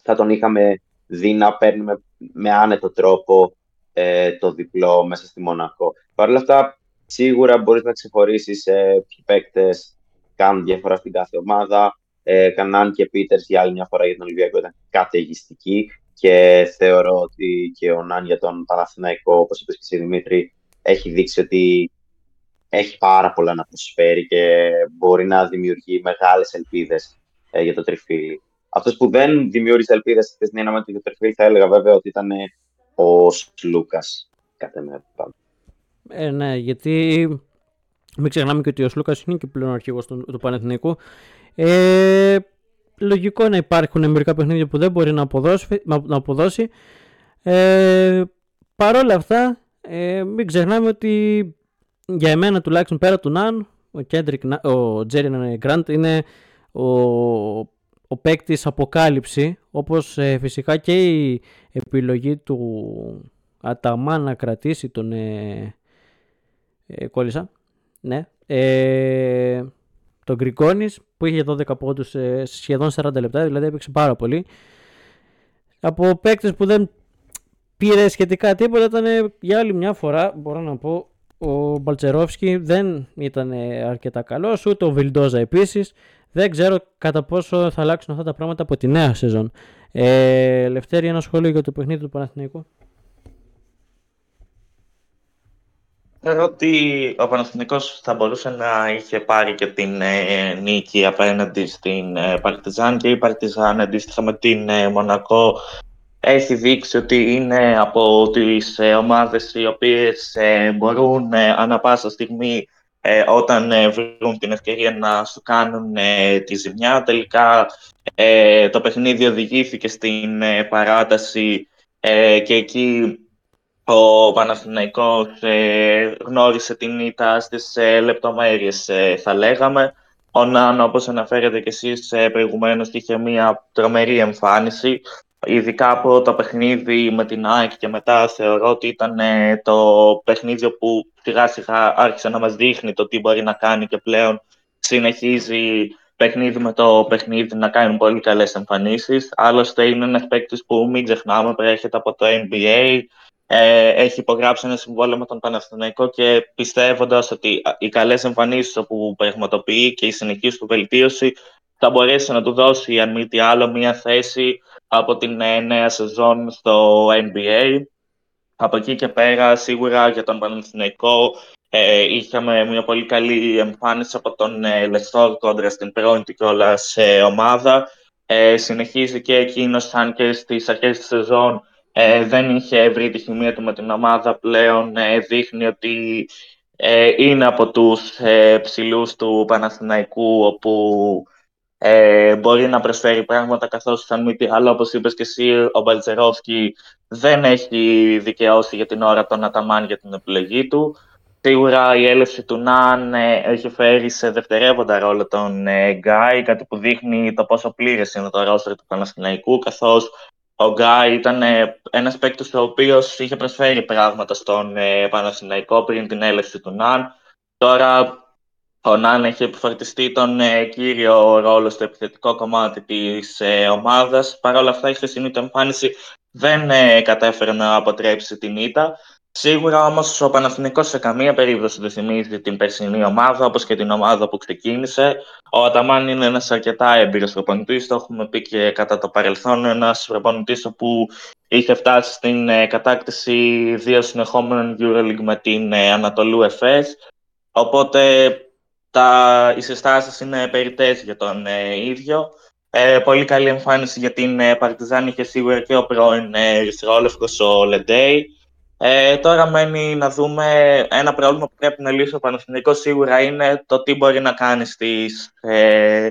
Speaker 2: θα τον είχαμε δει να παίρνουμε με άνετο τρόπο ε, το διπλό μέσα στη Μονακό. Παρ' όλα αυτά, σίγουρα μπορείς να ξεχωρίσεις ε, ποιοι παίκτες κάνουν διαφορά στην κάθε ομάδα. Ε, Κανάν και Πίτερς για άλλη μια φορά για τον Ολυμπιακό ήταν καταιγιστικοί και θεωρώ ότι και ο Νάν για τον Παναθηναϊκό, όπως είπες και εσύ Δημήτρη, έχει δείξει ότι έχει πάρα πολλά να προσφέρει και μπορεί να δημιουργεί μεγάλες ελπίδες ε, για το τριφύλι. Αυτός που δεν δημιούργησε ελπίδες στη χθεσινή ενόμενη του θα έλεγα βέβαια ότι ήταν ο Λούκας. Κάθε μέρα.
Speaker 1: Ε, ναι, γιατί μην ξεχνάμε και ότι ο Σλούκα είναι και πλέον αρχηγός του, του Πανεθνικού. Ε, λογικό να υπάρχουν μερικά παιχνίδια που δεν μπορεί να αποδώσει. Να αποδώσει. Ε, Παρ' όλα αυτά, ε, μην ξεχνάμε ότι για εμένα τουλάχιστον πέρα του Ναν, ο, Κέντρικ, ο Τζέριν Γκραντ είναι ο, ο παίκτης αποκάλυψη, όπως ε, φυσικά και η επιλογή του Αταμά να κρατήσει τον ε, ε κόλλησα, ναι, ε, τον Γκρικόνης που είχε 12 πόντους ε, σχεδόν 40 λεπτά, δηλαδή έπαιξε πάρα πολύ. Από παίκτες που δεν πήρε σχετικά τίποτα ήταν για άλλη μια φορά, μπορώ να πω, ο Μπαλτσερόφσκι δεν ήταν αρκετά καλός, ούτε ο Βιλντόζα επίσης. Δεν ξέρω κατά πόσο θα αλλάξουν αυτά τα πράγματα από τη νέα σεζόν. Ε, Λευτέρη, ένα σχόλιο για το παιχνίδι του Παναθηναϊκού.
Speaker 3: Θεωρώ ότι ο Παναθηναϊκός θα μπορούσε να είχε πάρει και την ε, νίκη απέναντι στην ε, Παρτιζάν και η Παρτιζάν αντίστοιχα με την ε, Μονακό έχει δείξει ότι είναι από τις ε, ομάδες οι οποίες ε, μπορούν ε, ανα πάσα στιγμή όταν βρουν την ευκαιρία να σου κάνουν τη ζημιά. Τελικά το παιχνίδι οδηγήθηκε στην παράταση και εκεί ο Παναθηναϊκός γνώρισε την ήττα στις λεπτομέρειες, θα λέγαμε. Ο Νάνο, όπως αναφέρετε και εσείς προηγουμένως, είχε μια τρομερή εμφάνιση. Ειδικά από το παιχνίδι με την ΑΕΚ και μετά θεωρώ ότι ήταν ε, το παιχνίδι που σιγά σιγά άρχισε να μας δείχνει το τι μπορεί να κάνει και πλέον συνεχίζει παιχνίδι με το παιχνίδι να κάνουν πολύ καλές εμφανίσεις. Άλλωστε είναι ένας παίκτης που μην ξεχνάμε, προέρχεται από το NBA, ε, έχει υπογράψει ένα συμβόλαιο με τον Παναθηναϊκό και πιστεύοντας ότι οι καλές εμφανίσεις που πραγματοποιεί και η συνεχής του βελτίωση θα μπορέσει να του δώσει αν μη τι άλλο μια θέση από την ε, νέα σεζόν στο NBA. Από εκεί και πέρα, σίγουρα για τον Παναθηναϊκό ε, είχαμε μια πολύ καλή εμφάνιση από τον ε, Λεστόρ κόντρα στην πρώην του σε ομάδα. Ε, συνεχίζει και εκείνος, αν και στις αρχές της σεζόν ε, δεν είχε βρει τη χημεία του με την ομάδα πλέον. Ε, δείχνει ότι είναι από τους ε, ψηλούς του Παναθηναϊκού, όπου ε, μπορεί να προσφέρει πράγματα καθώς σαν μη τι άλλο, όπως είπες και εσύ, ο Μπαλτζερόφσκι δεν έχει δικαιώσει για την ώρα τον Αταμάν για την επιλογή του. Σίγουρα η έλευση του Ναν ε, έχει φέρει σε δευτερεύοντα ρόλο τον ε, Γκάι, κάτι που δείχνει το πόσο πλήρες είναι το ρόστερ του Παναθηναϊκού, καθώς ο Γκάι ήταν ε, ένας παίκτης ο οποίος είχε προσφέρει πράγματα στον ε, Παναθηναϊκό πριν την έλευση του Ναν. Τώρα ο Νάν έχει επιφορτιστεί τον ε, κύριο ρόλο στο επιθετικό κομμάτι της ε, ομάδας. Παρ' όλα αυτά η χθεσινή του εμφάνιση δεν ε, κατέφερε να αποτρέψει την ήττα. Σίγουρα όμως ο Παναθηνικός σε καμία περίπτωση δεν θυμίζει την περσινή ομάδα, όπως και την ομάδα που ξεκίνησε. Ο Αταμάν είναι ένας αρκετά έμπειρος προπονητής, το έχουμε πει και κατά το παρελθόν. Ένας προπονητής που είχε φτάσει στην ε, κατάκτηση δύο συνεχόμενων Euroleague με την ε, Ανατολού Εφές. Οπότε τα, οι συστάσεις είναι περιττές για τον ε, ίδιο. Ε, πολύ καλή εμφάνιση για την ε, Παρτιζάν είχε σίγουρα και ο πρώην ε, ο Λεντέι. Ε, τώρα μένει να δούμε ένα πρόβλημα που πρέπει να λύσει ο Παναθηναϊκός σίγουρα είναι το τι μπορεί να κάνει στις ε,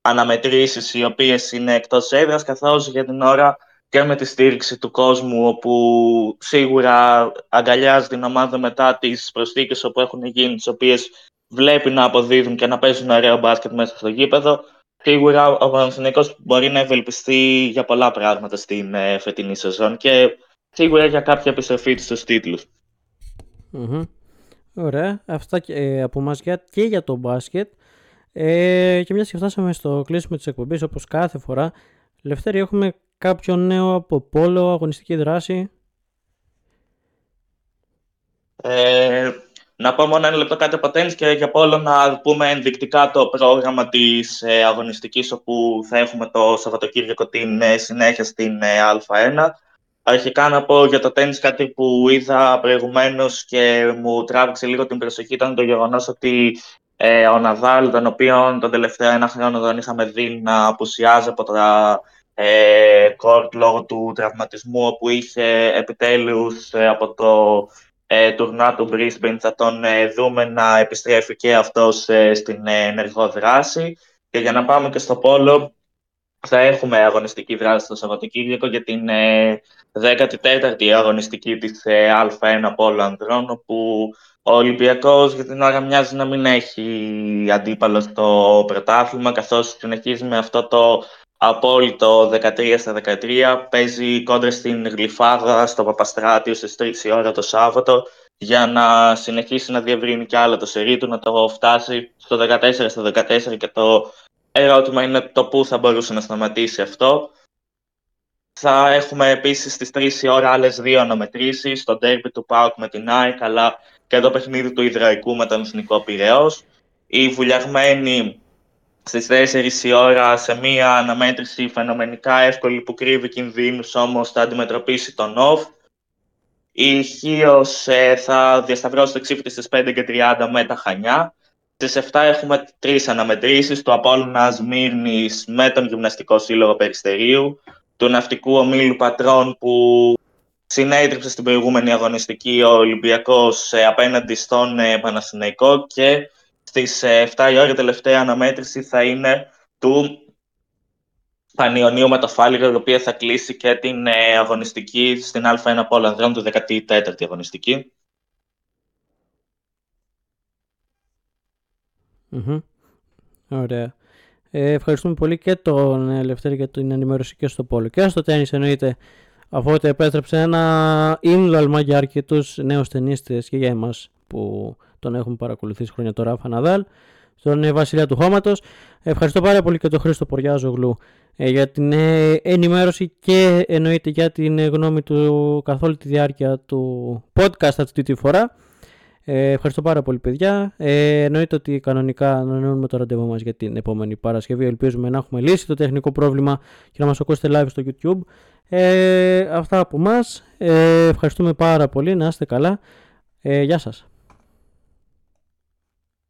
Speaker 3: αναμετρήσεις οι οποίες είναι εκτός έδρας καθώς για την ώρα και με τη στήριξη του κόσμου όπου σίγουρα αγκαλιάζει την ομάδα μετά τις προσθήκες όπου έχουν γίνει τις οποίες βλέπει να αποδίδουν και να παίζουν ωραίο μπάσκετ μέσα στο γήπεδο, σίγουρα ο Παναθηναϊκός μπορεί να ευελπιστεί για πολλά πράγματα στην ε, φετινή σεζόν και σίγουρα για κάποια επιστροφή του στους τιτλους
Speaker 1: Ωραία. Αυτά ε, από εμάς και για το μπάσκετ. Ε, και μιας και φτάσαμε στο κλείσιμο της εκπομπής όπως κάθε φορά. Λευτέρη έχουμε κάποιο νέο από πόλο, αγωνιστική δράση;
Speaker 3: Ε, να πω μόνο ένα λεπτό κάτι από τέννις και για πόλο να πούμε ενδεικτικά το πρόγραμμα της ε, αγωνιστικής όπου θα έχουμε το Σαββατοκύριακο την ε, συνέχεια στην ε, Α1. Αρχικά να πω για το τέννις κάτι που είδα προηγουμένως και μου τράβηξε λίγο την προσοχή ήταν το γεγονός ότι Ε, ο Ναδάλ, τον οποίο τον τελευταίο ένα χρόνο δεν είχαμε δει να απουσιάζει από τα ε, κόρτ λόγω του τραυματισμού όπου είχε επιτέλους ε, από το ε, τουρνά του Brisbane θα τον ε, δούμε να επιστρέφει και αυτός ε, στην ε, ενεργό δράση. Και για να πάμε και στο πόλο, θα έχουμε αγωνιστική δράση στο Σαββατοκύριακο για την 14η αγωνιστική της Α1 Πόλο Ανδρών, όπου ο Ολυμπιακός για την ώρα μοιάζει να μην έχει αντίπαλο στο πρωτάθλημα, καθώς συνεχίζει με αυτό το απόλυτο 13 στα 13. Παίζει κόντρα στην Γλυφάδα, στο Παπαστράτιο, στις 3 η ώρα το Σάββατο, για να συνεχίσει να διευρύνει κι άλλο το σερί του, να το φτάσει στο 14 στα 14 και το ερώτημα είναι το πού θα μπορούσε να σταματήσει αυτό. Θα έχουμε επίσης στις 3 η ώρα άλλες δύο αναμετρήσεις, το ντέρμπι του ΠΑΟΚ με την ΑΕΚ, αλλά και το παιχνίδι του Ιδραϊκού με τον Εθνικό Πυραιός. Οι βουλιαγμένοι στις 4 η ώρα σε μία αναμέτρηση φαινομενικά εύκολη που κρύβει κινδύνους όμως θα αντιμετωπίσει τον ΟΦ. Η Χίος ε, θα διασταυρώσει το ξύφι στις 5 και 30 με τα Χανιά. Στις 7 έχουμε τρεις αναμετρήσεις, του Απόλλωνα Σμύρνης με τον Γυμναστικό Σύλλογο Περιστερίου, του Ναυτικού Ομίλου Πατρών που συνέτριψε στην προηγούμενη αγωνιστική ο Ολυμπιακός ε, απέναντι στον ε, Παναθηναϊκό και στις 7 η ώρα τελευταία αναμέτρηση θα είναι του Πανιωνίου με το Φάλιρο, η οποία θα κλείσει και την ε, αγωνιστική στην Α1 Πόλανδρων του 14η αγωνιστική.
Speaker 1: Mm-hmm. Ωραία. Ε, ευχαριστούμε πολύ και τον Ελευθέρη για την ενημέρωση και στο πόλο. Και στο τέννις εννοείται αφού επέστρεψε ένα ίνλαλμα για αρκετούς νέους ταινίστες και για εμάς που τον έχουμε παρακολουθήσει χρόνια τώρα, Ράφα Ναδάλ, στον ε, Βασιλιά του Χώματος. Ευχαριστώ πάρα πολύ και τον Χρήστο Ποριάζογλου ε, για την ε, ενημέρωση και εννοείται για την γνώμη του καθ' όλη τη διάρκεια του podcast αυτή τη φορά. Ε, ευχαριστώ πάρα πολύ παιδιά. Ε, εννοείται ότι κανονικά ανανεώνουμε το ραντεβού μας για την επόμενη Παρασκευή. Ελπίζουμε να έχουμε λύσει το τεχνικό πρόβλημα και να μας ακούσετε live στο YouTube. Ε, αυτά από μας. Ε, ευχαριστούμε πάρα πολύ. Να είστε καλά. Ε, γεια σας.